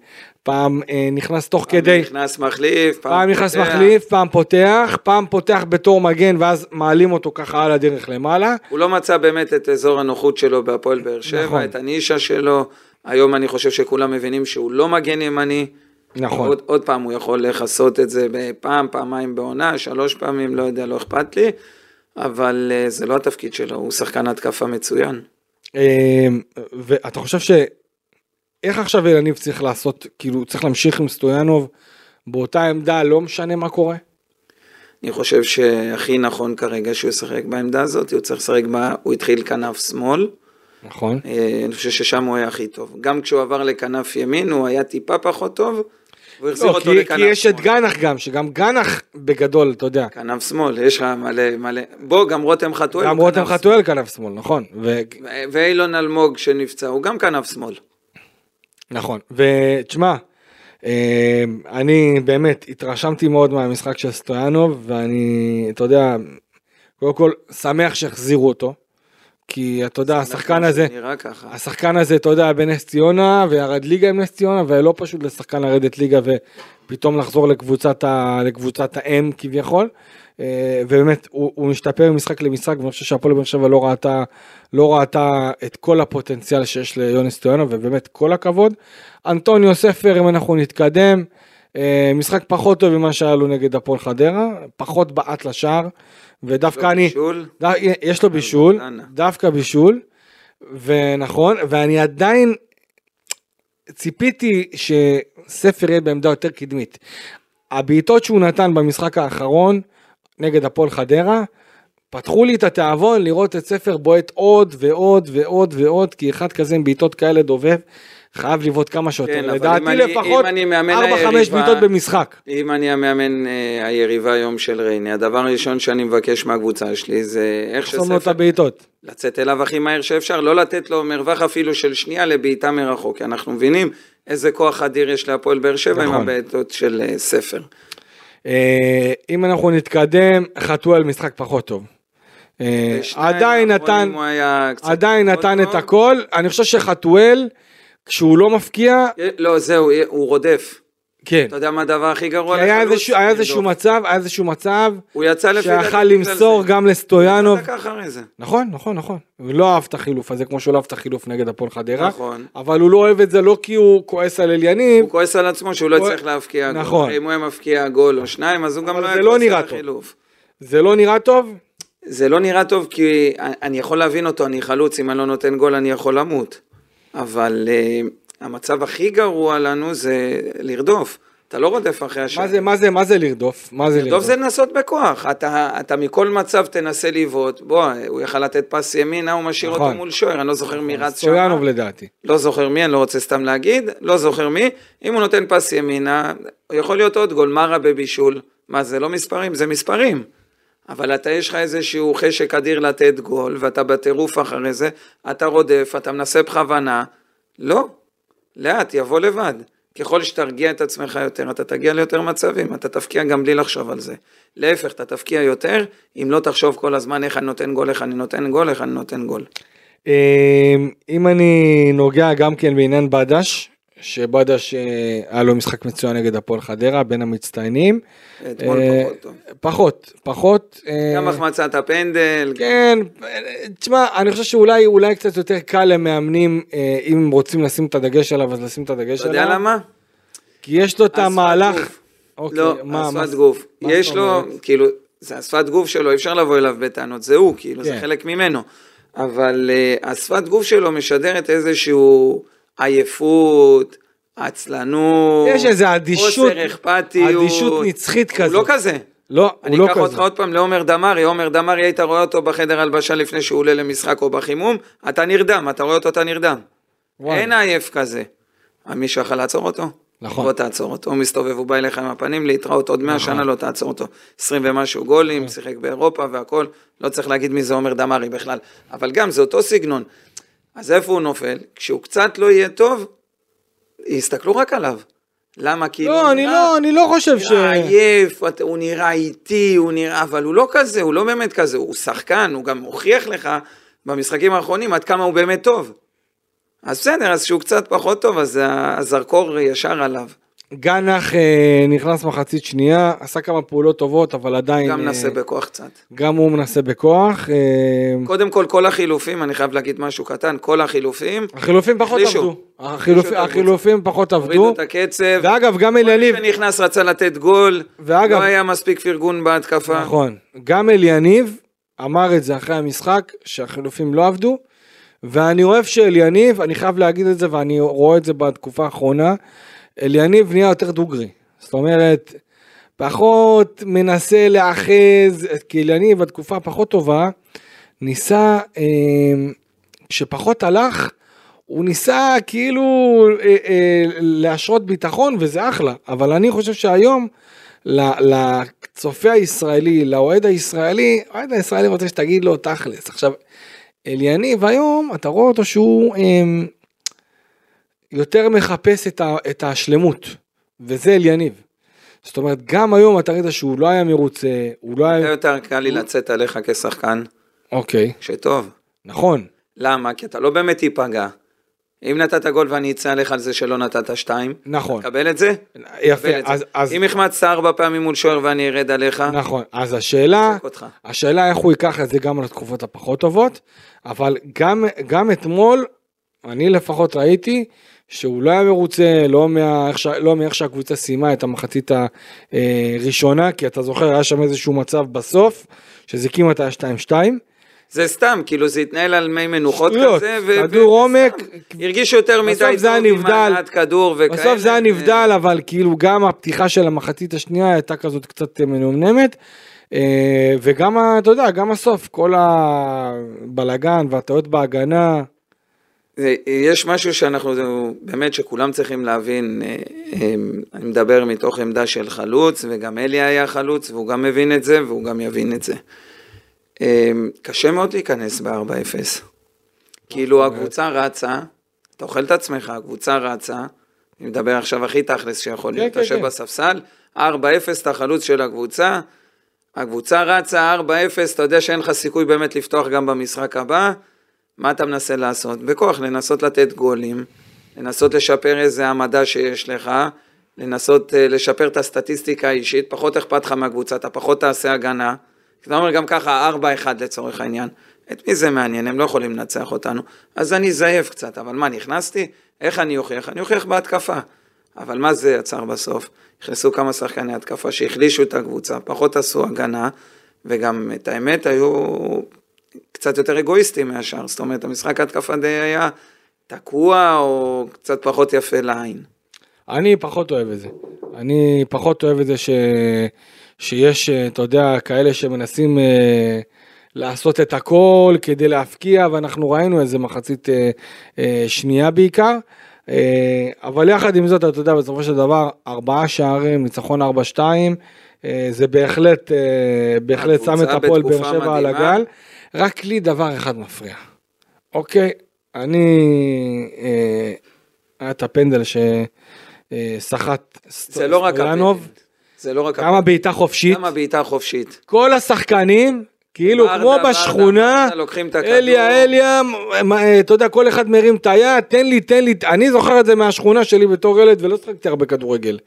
פעם אה, נכנס תוך כדי, נכנס מחליף, פעם נכנס פותח. מחליף, פעם פותח, פעם פותח בתור מגן ואז מעלים אותו ככה על הדרך למעלה. הוא לא מצא באמת את אזור הנוחות שלו בהפועל באר שבע, נכון. את הנישה שלו. היום אני חושב שכולם מבינים שהוא לא מגן ימני. נכון. עוד, עוד פעם הוא יכול לכסות את זה בפעם, פעמיים בעונה, שלוש פעמים, לא יודע, לא אכפת לי. אבל אה, זה לא התפקיד שלו, הוא שחקן התקפה מצוין. אה, ואתה חושב ש... איך עכשיו אלניב צריך לעשות, כאילו צריך להמשיך עם סטויאנוב באותה עמדה, לא משנה מה קורה? אני חושב שהכי נכון כרגע שהוא ישחק בעמדה הזאת, הוא צריך לשחק בה, הוא התחיל כנף שמאל, נכון. אה, אני חושב ששם הוא היה הכי טוב. גם כשהוא עבר לכנף ימין הוא היה טיפה פחות טוב, הוא החזיר לא, אותו כי, לכנף כי יש את שמאל. גנח גם, שגם גנח בגדול, אתה יודע. כנף שמאל, יש לך מלא מלא, בוא גם רותם חתואל, גם רותם חתואל כנף שמאל, נכון. ו... שמאל. ו- ואילון אלמוג שנפצע, הוא גם כנף שמאל. נכון. ותשמע, אה, אני באמת התרשמתי מאוד מהמשחק של סטויאנוב, ואני, אתה יודע, קודם כל שמח שהחזירו אותו. כי אתה יודע, השחקן הזה. השחקן הזה, אתה יודע, בנס ציונה, וירד ליגה עם נס ציונה, ולא פשוט לשחקן לרדת ליגה ופתאום לחזור לקבוצת, ה, לקבוצת האם כביכול. אה, ובאמת, הוא, הוא משתפר ממשחק למשחק, ואני חושב שהפועל באר שבע לא ראתה, לא ראתה את כל הפוטנציאל שיש ליוניס טויאנו, ובאמת כל הכבוד. אנטוניו ספר, אם אנחנו נתקדם, משחק פחות טוב ממה שהיה לו נגד הפועל חדרה, פחות בעט לשער, ודווקא אני, בישול. ד- יש לו בישול, גורדנה. דווקא בישול, ונכון, ואני עדיין ציפיתי שספר יהיה בעמדה יותר קדמית. הבעיטות שהוא נתן במשחק האחרון נגד הפועל חדרה, פתחו לי את התיאבון לראות את ספר בועט עוד ועוד ועוד ועוד, כי אחד כזה עם בעיטות כאלה דובב, חייב לבעוט כמה שיותר. כן, לדעתי אני- לפחות אם אני מאמן 4-5 היריבה- בעיטות במשחק. אם אני המאמן אה, היריבה היום של ריינה, הדבר הראשון שאני מבקש מהקבוצה שלי זה איך לחסום לו את שספר, הבעיטות. לצאת אליו הכי מהר שאפשר, לא לתת לו מרווח אפילו של שנייה לבעיטה מרחוק, כי אנחנו מבינים איזה כוח אדיר יש להפועל באר שבע עם נכון. הבעיטות של אה, ספר. אה, אם אנחנו נתקדם, חתואל משחק פחות טוב. אה, עדיין נתן, עדיין נתן. את הכל, אני חושב שחתואל, כשהוא לא מפקיע, אה, לא, זהו, הוא רודף. כן. אתה יודע מה הדבר הכי גרוע היה? איזשהו, היה איזשהו לרדוף. מצב, היה איזשהו מצב, הוא יצא לפי דעתי שיכל למסור זה. גם לסטויאנוב. דקה אחרי זה. נכון, נכון, נכון. הוא לא אהב את החילוף הזה, כמו שהוא לא אהב את החילוף נגד הפועל חדרה. נכון. אבל הוא לא אוהב את זה לא כי הוא כועס על אליניב, הוא כועס על עצמו שהוא לא הוא- יצטרך להבקיע גול. נכון. אם הוא היה מבקיע גול או שניים, אז הוא גם לא היה לא כועס על. החילוף. זה לא נראה טוב? זה לא נראה טוב כי אני יכול להבין אותו, אני חלוץ, אם אני לא נותן גול אני יכול למות. אבל uh, המצב הכי גרוע לנו זה לרדוף. אתה לא רודף אחרי השאר. מה זה, מה זה, מה זה לרדוף? מה זה לרדוף לרדוף? זה לנסות בכוח. אתה, אתה מכל מצב תנסה לבעוט. בוא, הוא יכל לתת פס ימינה, הוא משאיר נכון. אותו מול שוער, אני לא זוכר מי רץ שם. סטויאנוב לדעתי. לא זוכר מי, אני לא רוצה סתם להגיד, לא זוכר מי, אם הוא נותן פס ימינה, יכול להיות עוד גול, מה רע בבישול? מה זה לא מספרים? זה מספרים. אבל אתה יש לך איזשהו חשק אדיר לתת גול, ואתה בטירוף אחרי זה, אתה רודף, אתה מנסה בכוונה, לא, לאט, יבוא לבד. ככל שתרגיע את עצמך יותר, אתה תגיע ליותר מצבים, אתה תפקיע גם בלי לחשוב על זה. להפך, אתה תפקיע יותר, אם לא תחשוב כל הזמן איך אני נותן גול, איך אני נותן גול, איך אני נותן גול. אמ, אם אני נוגע גם כן בעניין בדש, שבדש היה לו משחק מצוין נגד הפועל חדרה, בין המצטיינים. אתמול אה, פחות טוב. פחות, פחות. אה, גם החמצת הפנדל, כן, תשמע, אני חושב שאולי אולי קצת יותר קל למאמנים, אה, אם רוצים לשים את הדגש עליו, אז לשים את הדגש אתה עליו. יודע למה? כי יש לו את המהלך. אוקיי, לא, מה- מה- השפת גוף. מה יש לו? כאילו, זה השפת גוף שלו, אי אפשר לבוא אליו בטענות, זה הוא, כאילו, זה כן. חלק ממנו. אבל uh, השפת גוף שלו משדרת איזשהו עייפות, עצלנות, יש איזה אדישות, חוסר אכפתיות. אדישות נצחית הוא כזאת. לא כזה. לא, אני הוא לא אקח אותך כזה. עוד פעם לעומר דמארי, עומר דמארי, היית רואה אותו בחדר הלבשה לפני שהוא עולה למשחק או בחימום, אתה נרדם, אתה רואה אותו, אתה נרדם. וואי. אין עייף כזה. מישהו יכול לעצור אותו? נכון. בוא תעצור אותו, הוא מסתובב, הוא בא אליך עם הפנים להתראות עוד 100 נכון. שנה, לא תעצור אותו. 20 ומשהו גולים, שיחק באירופה והכל, לא צריך להגיד מי זה עומר דמארי בכלל. אבל גם, זה אותו סגנון. אז איפה הוא נופל? כשהוא קצת לא יהיה טוב, יסתכלו רק עליו. למה? כאילו... לא, הוא אני נראה- לא, אני לא חושב ש... נראה עייף, הוא נראה איטי, הוא נראה, אבל הוא לא כזה, הוא לא באמת כזה, הוא שחקן, הוא גם הוכיח לך במשחקים האחרונים עד כמה הוא באמת טוב. אז בסדר, אז שהוא קצת פחות טוב, אז הזרקור ישר עליו. גנח אה, נכנס מחצית שנייה, עשה כמה פעולות טובות, אבל עדיין... גם אה, מנסה בכוח קצת. גם הוא מנסה בכוח. אה, קודם כל, כל החילופים, אני חייב להגיד משהו קטן, כל החילופים, החילופים פחות החלישו. עבדו. החילופ- החילופים פחות הורידו עבדו. את הקצב. ואגב, גם כל מי אליניב, שנכנס רצה לתת גול, ואגב- לא היה מספיק פרגון בהתקפה. נכון, גם אליניב אמר את זה אחרי המשחק, שהחילופים לא עבדו, ואני אוהב שאליניב, אני חייב להגיד את זה, ואני רואה את זה בתקופה האחרונה, אליניב נהיה יותר דוגרי. זאת אומרת, פחות מנסה להאחז, כי אליניב בתקופה הפחות טובה, ניסה, אה, כשפחות הלך, הוא ניסה כאילו אה, אה, להשרות ביטחון וזה אחלה, אבל אני חושב שהיום לצופה הישראלי, לאוהד הישראלי, האוהד הישראלי רוצה שתגיד לו תכלס. עכשיו, אליניב היום, אתה רואה אותו שהוא אה, יותר מחפש את, ה, את השלמות, וזה אליניב. זאת אומרת, גם היום אתה ראית שהוא לא היה מרוצה, הוא לא היה. יותר קל לי לצאת עליך כשחקן, אוקיי, שטוב. נכון, למה? כי אתה לא באמת תיפגע. אם נתת גול ואני אצא עליך על זה שלא נתת שתיים, נכון. קבל את זה? יפה, את זה. אז, אז אם החמצת ארבע פעמים מול שוער ואני ארד עליך, נכון, אז השאלה. השאלה איך הוא ייקח את זה גם על התקופות הפחות טובות, אבל גם, גם אתמול, אני לפחות ראיתי שהוא לא היה מרוצה, לא מאיך, ש... לא מאיך שהקבוצה סיימה את המחצית הראשונה, כי אתה זוכר, היה שם איזשהו מצב בסוף, שזה כמעט היה 2-2. זה סתם, כאילו זה התנהל על מי מנוחות שטויות, כזה, ו- כדור עומק. הרגישו יותר מדי טוב עם. הנעת כדור וכאלה. בסוף זה היה ו- נבדל, אבל כאילו גם הפתיחה של המחצית השנייה הייתה כזאת קצת מנומנמת. אה, וגם, אתה יודע, גם הסוף, כל הבלגן והטעויות בהגנה. יש משהו שאנחנו, באמת שכולם צריכים להבין, אה, אה, אני מדבר מתוך עמדה של חלוץ, וגם אלי היה חלוץ, והוא גם מבין את זה, והוא גם יבין את זה. אה, קשה מאוד להיכנס ב-4-0. כאילו הקבוצה רצה, אתה אוכל את עצמך, הקבוצה רצה, אני מדבר עכשיו הכי תכלס שיכול כן, להיות, כן, אתה יושב כן. בספסל, 4-0 אתה החלוץ של הקבוצה, הקבוצה רצה 4-0, אתה יודע שאין לך סיכוי באמת לפתוח גם במשחק הבא, מה אתה מנסה לעשות? בכוח, לנסות לתת גולים, לנסות לשפר איזה העמדה שיש לך, לנסות uh, לשפר את הסטטיסטיקה האישית, פחות אכפת לך מהקבוצה, אתה פחות תעשה הגנה. אתה אומר גם ככה 4-1 לצורך העניין. את מי זה מעניין? הם לא יכולים לנצח אותנו. אז אני זייף קצת, אבל מה, נכנסתי? איך אני אוכיח? אני אוכיח בהתקפה. אבל מה זה יצר בסוף? נכנסו כמה שחקני התקפה שהחלישו את הקבוצה, פחות עשו הגנה, וגם את האמת היו קצת יותר אגואיסטים מהשאר, זאת אומרת המשחק ההתקפה די היה תקוע או קצת פחות יפה לעין. אני פחות אוהב את זה. אני פחות אוהב את זה ש... שיש, אה, אתה יודע, כאלה שמנסים אה, לעשות את הכל כדי להפקיע, ואנחנו ראינו איזה מחצית אה, אה, שנייה בעיקר. אה, אבל יחד עם זאת, אתה יודע, בסופו של דבר, ארבעה שערים, ניצחון 4-2, אה, זה בהחלט, אה, בהחלט שם את הפועל באר שבע על. הגל. רק לי דבר אחד מפריע. אוקיי, אני... אה, היה את הפנדל שסחט זה לא רק הפנדל, זה לא רק כמה בעיטה חופשית, כמה בעיטה חופשית. כל השחקנים, כאילו ברדה, כמו ברדה, בשכונה, ברדה. אליה אליה, אתה יודע, כל אחד מרים את היד, תן לי, תן לי, אני זוכר את זה מהשכונה שלי בתור ילד ולא שחקתי הרבה כדורגל.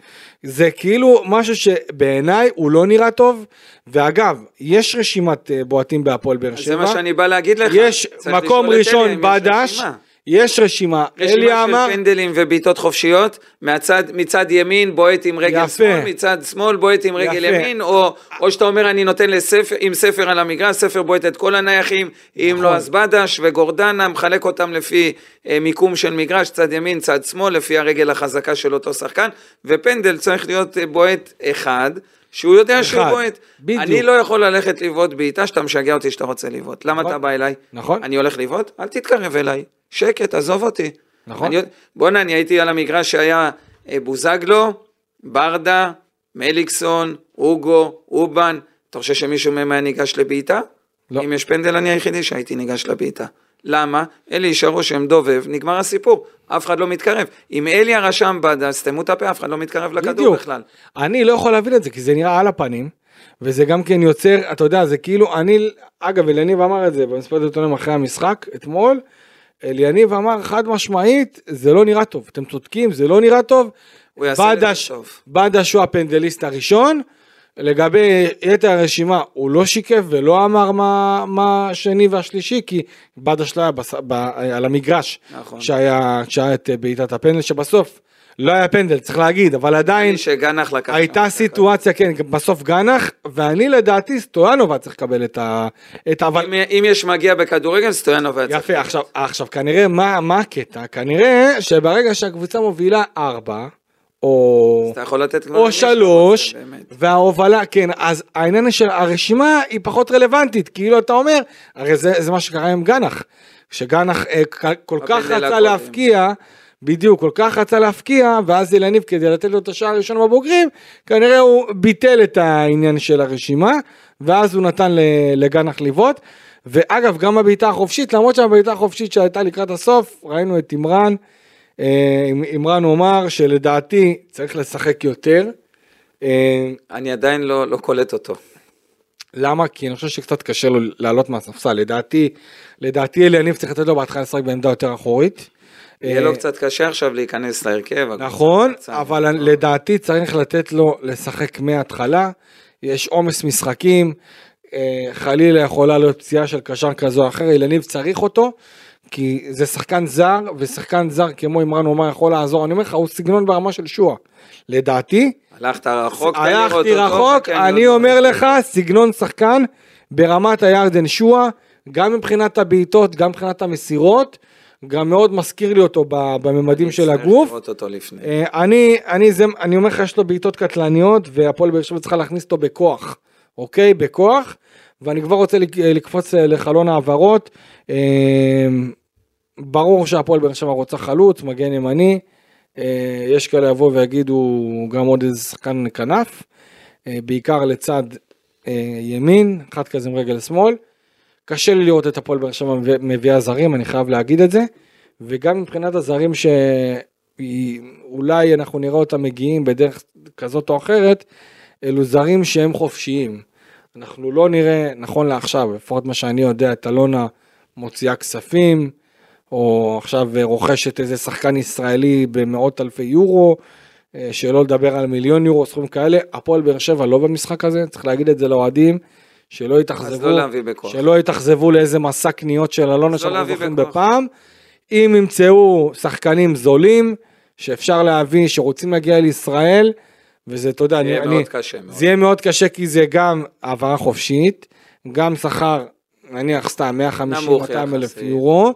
זה כאילו משהו שבעיניי הוא לא נראה טוב, ואגב, יש רשימת אה, בועטים בהפועל באר שבע. זה מה שאני בא להגיד לך. יש מקום ראשון בדש, רשימה. יש רשימה, רשימה אמר, של פנדלים ובעיטות חופשיות, מהצד, מצד ימין בועט עם רגל יפה. שמאל, מצד שמאל בועט עם רגל יפה. ימין, או, או שאתה אומר אני נותן לספר, עם ספר על המגרש, ספר בועט את כל הנייחים, אם נכון. לא אז בדש וגורדנה, מחלק אותם לפי אה, מיקום של מגרש, צד ימין, צד שמאל, לפי הרגל החזקה של אותו שחקן, ופנדל צריך להיות אה, בועט אחד. שהוא יודע שהוא אחד. בועט. בדיוק. אני לא יכול ללכת לבעוט בעיטה שאתה משגע אותי שאתה רוצה לבעוט. למה נכון. אתה בא אליי? נכון. אני הולך לבעוט? אל תתקרב אליי. שקט, עזוב אותי. נכון. אני, בואנה, אני הייתי על המגרש שהיה אה, בוזגלו, ברדה, מליקסון, אוגו, אובן. אתה חושב שמישהו מהם היה ניגש לבעיטה? לא. אם יש פנדל, אני היחידי שהייתי ניגש לבעיטה. למה? אלי ישרו שם דובב, נגמר הסיפור. אף אחד לא מתקרב. אם אלי הרשם בדה, סתמו את הפה, אף אחד לא מתקרב לכדור בדיוק. בכלל. אני לא יכול להבין את זה, כי זה נראה על הפנים, וזה גם כן יוצר, אתה יודע, זה כאילו, אני, אגב, אליניב אמר את זה במספר עיתונאים אחרי המשחק, אתמול, אליניב אמר חד משמעית, זה לא נראה טוב, אתם צודקים, זה לא נראה טוב. הוא יעשה את זה טוב. בדש הוא הפנדליסט הראשון, לגבי יתר הרשימה, הוא לא שיקף ולא אמר מה, מה השני והשלישי, כי בדש לא היה בס, ב, על המגרש, נכון. כשהיה, כשהיה את בעיטת הפנדל, שבסוף לא היה פנדל, צריך להגיד, אבל עדיין, שגנח לקח. הייתה סיטואציה, כן, בסוף גנח, ואני לדעתי סטויאנוב היה צריך לקבל את ה... את ה- אבל... אם, אם יש מגיע בכדורגל, סטויאנוב היה צריך. יפה, עכשיו, עכשיו כנראה, מה, מה הקטע? כנראה שברגע שהקבוצה מובילה ארבע, או, או שלוש. וההובלה, כן, אז העניין של הרשימה היא פחות רלוונטית, כאילו אתה אומר, הרי זה, זה מה שקרה עם גנח, שגנח אה, כל כך בפנדל רצה הקודם. להפקיע, בדיוק, כל כך רצה להפקיע, ואז אלניב כדי לתת לו את השער הראשון בבוגרים, כנראה הוא ביטל את העניין של הרשימה, ואז הוא נתן לגנח לבעוט. ואגב, גם הבעיטה החופשית, למרות שהבעיטה החופשית שהייתה לקראת הסוף, ראינו את אימרן, אה, אימרן אומר שלדעתי צריך לשחק יותר. אה, אני עדיין לא, לא קולט אותו. למה? כי אני חושב שקצת קשה לו לעלות מהספסל, לדעתי, לדעתי אליניב צריך לתת לו בהתחלה לשחק בעמדה יותר אחורית. יהיה אה, לו קצת קשה עכשיו להיכנס להרכב. נכון, אבל לדעתי צריך לתת לו לשחק מההתחלה, יש עומס משחקים, אה, חלילה יכולה להיות פציעה של קשר כזו או אחר, אילניב צריך אותו, כי זה שחקן זר, ושחקן זר כמו אמרן אומר יכול לעזור, אני אומר לך, הוא סגנון ברמה של שועה, לדעתי, הלכת רחוק, תן לראות הלכתי רחוק, אני אומר לך, סגנון שחקן ברמת הירדן שועה, גם מבחינת הבעיטות, גם מבחינת המסירות, גם מאוד מזכיר לי אותו בממדים של הגוף. אה, אני, אני, זה, אני אומר לך, יש לו בעיטות קטלניות, והפועל באר שבע צריכה להכניס אותו בכוח, אוקיי? בכוח, ואני כבר רוצה לק- לקפוץ אה, לחלון העברות. אה, ברור שהפועל באר שבע רוצה חלוץ, מגן ימני. אה, יש כאלה יבואו ויגידו גם עוד איזה שחקן כנף, אה, בעיקר לצד אה, ימין, אחד כזה עם רגל שמאל. קשה לי לראות את הפועל באר שבע מביא- מביאה זרים, אני חייב להגיד את זה. וגם מבחינת הזרים שאולי אנחנו נראה אותם מגיעים בדרך כזאת או אחרת, אלו זרים שהם חופשיים. אנחנו לא נראה, נכון לעכשיו, לפחות מה שאני יודע, את אלונה מוציאה כספים, או עכשיו רוכשת איזה שחקן ישראלי במאות אלפי יורו, אה, שלא לדבר על מיליון יורו, סכומים כאלה. הפועל באר שבע לא במשחק הזה, צריך להגיד את זה לאוהדים, שלא אז יתאכזבו, לא. שלא יתאכזבו לאיזה מסע קניות של אלונה לא שאנחנו להביא זוכרים. בפעם. אם ימצאו שחקנים זולים, שאפשר להביא, שרוצים להגיע לישראל, וזה, אתה יודע, אני, יהיה אני, מאוד קשה מאוד. זה יהיה מאוד קשה כי זה גם העברה חופשית, גם שכר, נניח סתם 150-200 נמוך אלף. יורו,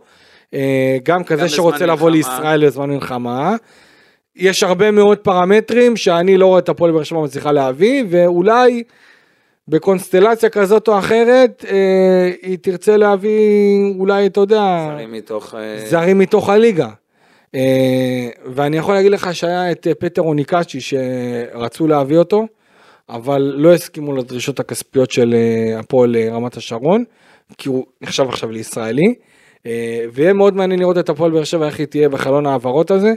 אה, גם כזה שרוצה לבוא. לישראל בזמן מלחמה. יש הרבה מאוד פרמטרים שאני לא רואה את הפועל באר שבע מצליחה להביא, ואולי בקונסטלציה כזאת או אחרת, אה, היא תרצה להביא, אולי, אתה יודע, זרים מתוך... אה, זרים מתוך הליגה. אה, ואני יכול להגיד לך שהיה את אה, פטר אוניקאצ'י שרצו להביא אותו, אבל לא הסכימו לדרישות הכספיות של אה, הפועל רמת השרון, כי הוא נחשב עכשיו לישראלי. ויהיה מאוד מעניין לראות את הפועל באר שבע איך היא תהיה בחלון ההעברות הזה.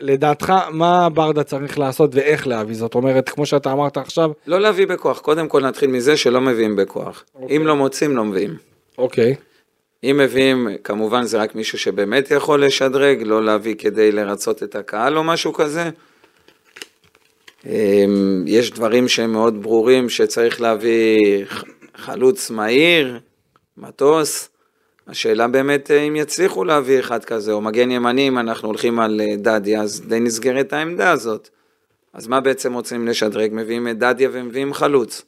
לדעתך מה ברדה צריך לעשות ואיך להביא זאת אומרת כמו שאתה אמרת עכשיו לא להביא בכוח, קודם כל נתחיל מזה שלא מביאים בכוח. אוקיי. אם לא מוצאים, לא מביאים. אוקיי אם מביאים, כמובן זה רק מישהו שבאמת יכול לשדרג, לא להביא כדי לרצות את הקהל או משהו כזה. אמ, יש דברים שהם מאוד ברורים שצריך להביא חלוץ מהיר, מטוס. השאלה באמת אה, אם יצליחו להביא אחד כזה, או מגן ימני, אם אנחנו הולכים על אה, דדיה, אז די נסגרת העמדה הזאת. אז מה בעצם רוצים לשדרג? מביאים את דדיה ומביאים חלוץ.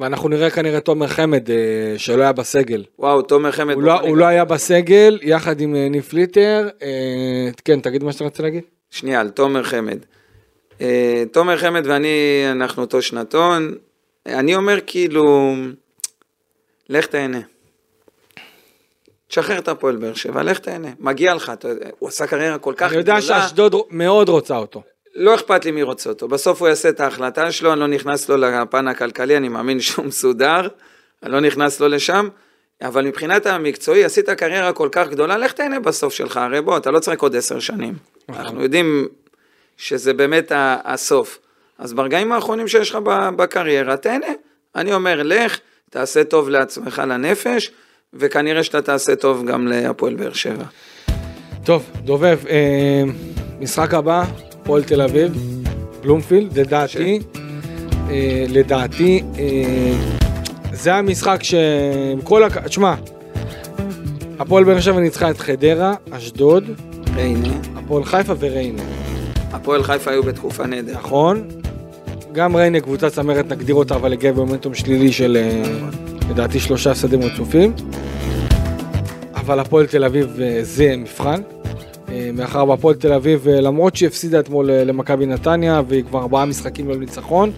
ואנחנו נראה כנראה תומר חמד אה, שלא היה בסגל וואו, תומר חמד... הוא לא, בוא הוא לא היה בסגל, יחד עם אה, ניב פליטר. אה, כן, תגיד מה שאתה רוצה להגיד. שנייה, על תומר חמד. תומר חמד ואני, אנחנו אותו שנתון. אני אומר כאילו, לך תהנה. תשחרר את הפועל באר שבע, לך תהנה. מגיע לך, אתה הוא עשה קריירה כל כך אני יודע גדולה. שאשדוד מאוד רוצה אותו. לא אכפת לי מי רוצה אותו. בסוף הוא יעשה את ההחלטה שלו, אני לא נכנס לו לפן הכלכלי, אני מאמין שהוא מסודר. אני לא נכנס לו לשם. אבל מבחינת המקצועי, עשית קריירה כל כך גדולה, לך תהנה בסוף שלך, הרי בוא, אתה לא צריך עוד עשר שנים. נכון. אנחנו יודעים שזה באמת הסוף. אז ברגעים האחרונים שיש לך בקריירה, תהנה. אני אומר, לך, תעשה טוב לעצמך לנפש, וכנראה שאתה תעשה טוב גם להפועל באר שבע. טוב, דובב, אה, משחק הבא, פועל תל אביב, בלומפילד, לדעתי, אה, לדעתי, אה, זה המשחק שעם כל הכ... תשמע, הפועל באר שבע ניצחה את חדרה, אשדוד, הנה, הפועל חיפה וריינה, הפועל חיפה היו בתקופה נהדרת. נכון? גם ריינה קבוצה צמרת נגדיר אותה אבל הגיעה במומנטום שלילי של אה, לדעתי שלושה הפסדים רצופים. אבל הפועל תל אביב זה מבחן. אה, מאחר והפועל תל אביב אה, למרות שהיא הפסידה אתמול אה, למכבי נתניה והיא כבר ארבעה משחקים ללא ניצחון.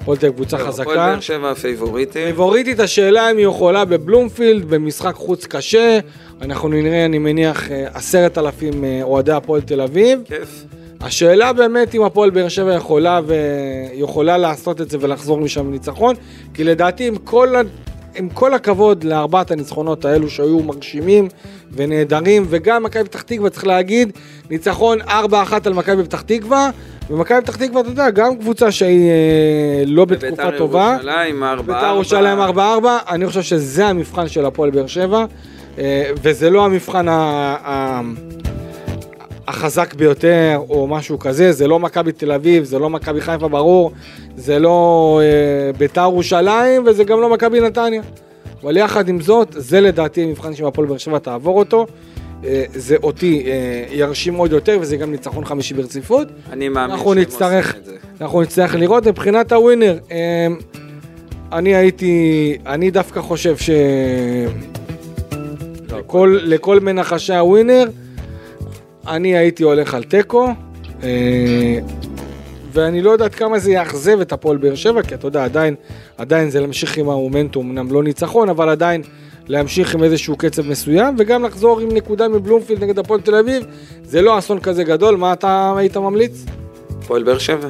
הפועל תל אביב קבוצה הפועל חזקה. באר שבע פייבוריטית. פייבוריטית השאלה אם היא יכולה בבלומפילד במשחק חוץ קשה. אנחנו נראה אני מניח עשרת אלפים אוהדי הפועל תל אביב. כיף. השאלה באמת אם הפועל באר שבע יכולה, ויכולה לעשות את זה ולחזור משם עם ניצחון, כי לדעתי עם כל, עם כל הכבוד לארבעת הניצחונות האלו שהיו מרשימים ונהדרים, וגם מכבי פתח תקווה צריך להגיד, ניצחון 4-1 על מכבי פתח תקווה, ומכבי פתח תקווה אתה יודע, גם קבוצה שהיא אה, לא בתקופה ובית"ר טובה. ירושלים, ארבע בית"ר ירושלים 4-4, אני חושב שזה המבחן של הפועל באר שבע, אה, וזה לא המבחן ה... החזק ביותר או משהו כזה, זה לא מכבי תל אביב, זה לא מכבי חיפה ברור, זה לא אה, ביתר ירושלים וזה גם לא מכבי נתניה. אבל יחד עם זאת, זה לדעתי מבחן שאם הפועל באר שבע תעבור אותו, אה, זה אותי אה, ירשים עוד יותר וזה גם ניצחון חמישי ברציפות. אני מאמין שהם נצטרך, עושים את זה. אנחנו נצטרך לראות מבחינת הווינר. אה, אני הייתי, אני דווקא חושב ש... לכל, לכל מנחשי הווינר, אני הייתי הולך על תיקו, אה, ואני לא יודעת כמה זה יאכזב את הפועל באר שבע, כי אתה יודע, עדיין, עדיין זה להמשיך עם המומנטום, אמנם לא ניצחון, אבל עדיין להמשיך עם איזשהו קצב מסוים, וגם לחזור עם נקודה מבלומפילד נגד הפועל תל אביב, זה לא אסון כזה גדול, מה אתה היית ממליץ? הפועל באר שבע.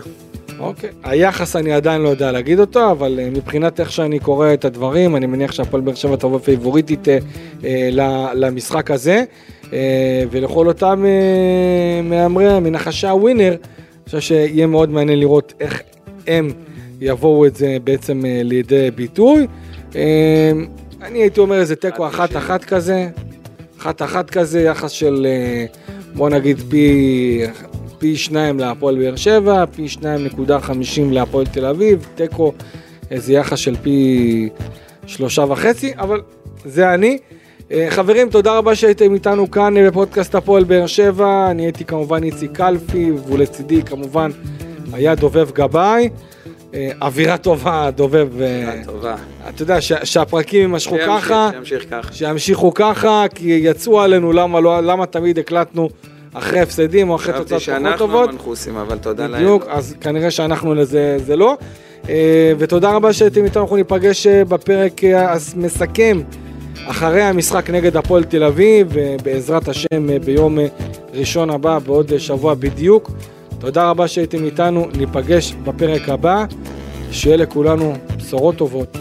אוקיי. היחס אני עדיין לא יודע להגיד אותו, אבל אה, מבחינת איך שאני קורא את הדברים, אני מניח שהפועל באר שבע תבוא פייבוריטית אה, אה, למשחק הזה, ולכל אותם אה, מהמרי, מנחשי הווינר, אני חושב שיהיה מאוד מעניין לראות איך הם יבואו את זה בעצם אה, לידי ביטוי. אה, אני הייתי אומר איזה תיקו אחת-אחת כזה, אחת-אחת כזה, יחס של אה, בוא נגיד פי, פי שניים להפועל באר שבע, פי שניים נקודה חמישים להפועל תל אביב, תיקו איזה יחס של פי שלושה וחצי, אבל זה אני. אה, חברים, תודה רבה שהייתם איתנו כאן אה, בפודקאסט הפועל באר שבע, אני הייתי כמובן איציק קלפי, ולצידי כמובן היה דובב גבאי. אה, אווירה טובה, דובב. אה, טובה. אתה יודע, שהפרקים יימשכו ככה, שימשיך ככה. שימשיכו ככה, כי יצאו עלינו למה, לא, למה תמיד הקלטנו אחרי הפסדים או אחרי חשבתי תוצאות פחות שאנחנו טובות. המנחוסים, אבל תודה לאל. בדיוק, אז כנראה שאנחנו לזה זה לא. ותודה רבה שהייתם איתנו, אנחנו ניפגש בפרק המסכם אחרי המשחק נגד הפועל תל אביב, בעזרת השם אה, ביום אה, ראשון הבא, בעוד אה, שבוע בדיוק. תודה רבה שהייתם איתנו, ניפגש בפרק הבא, שיהיה לכולנו בשורות טובות.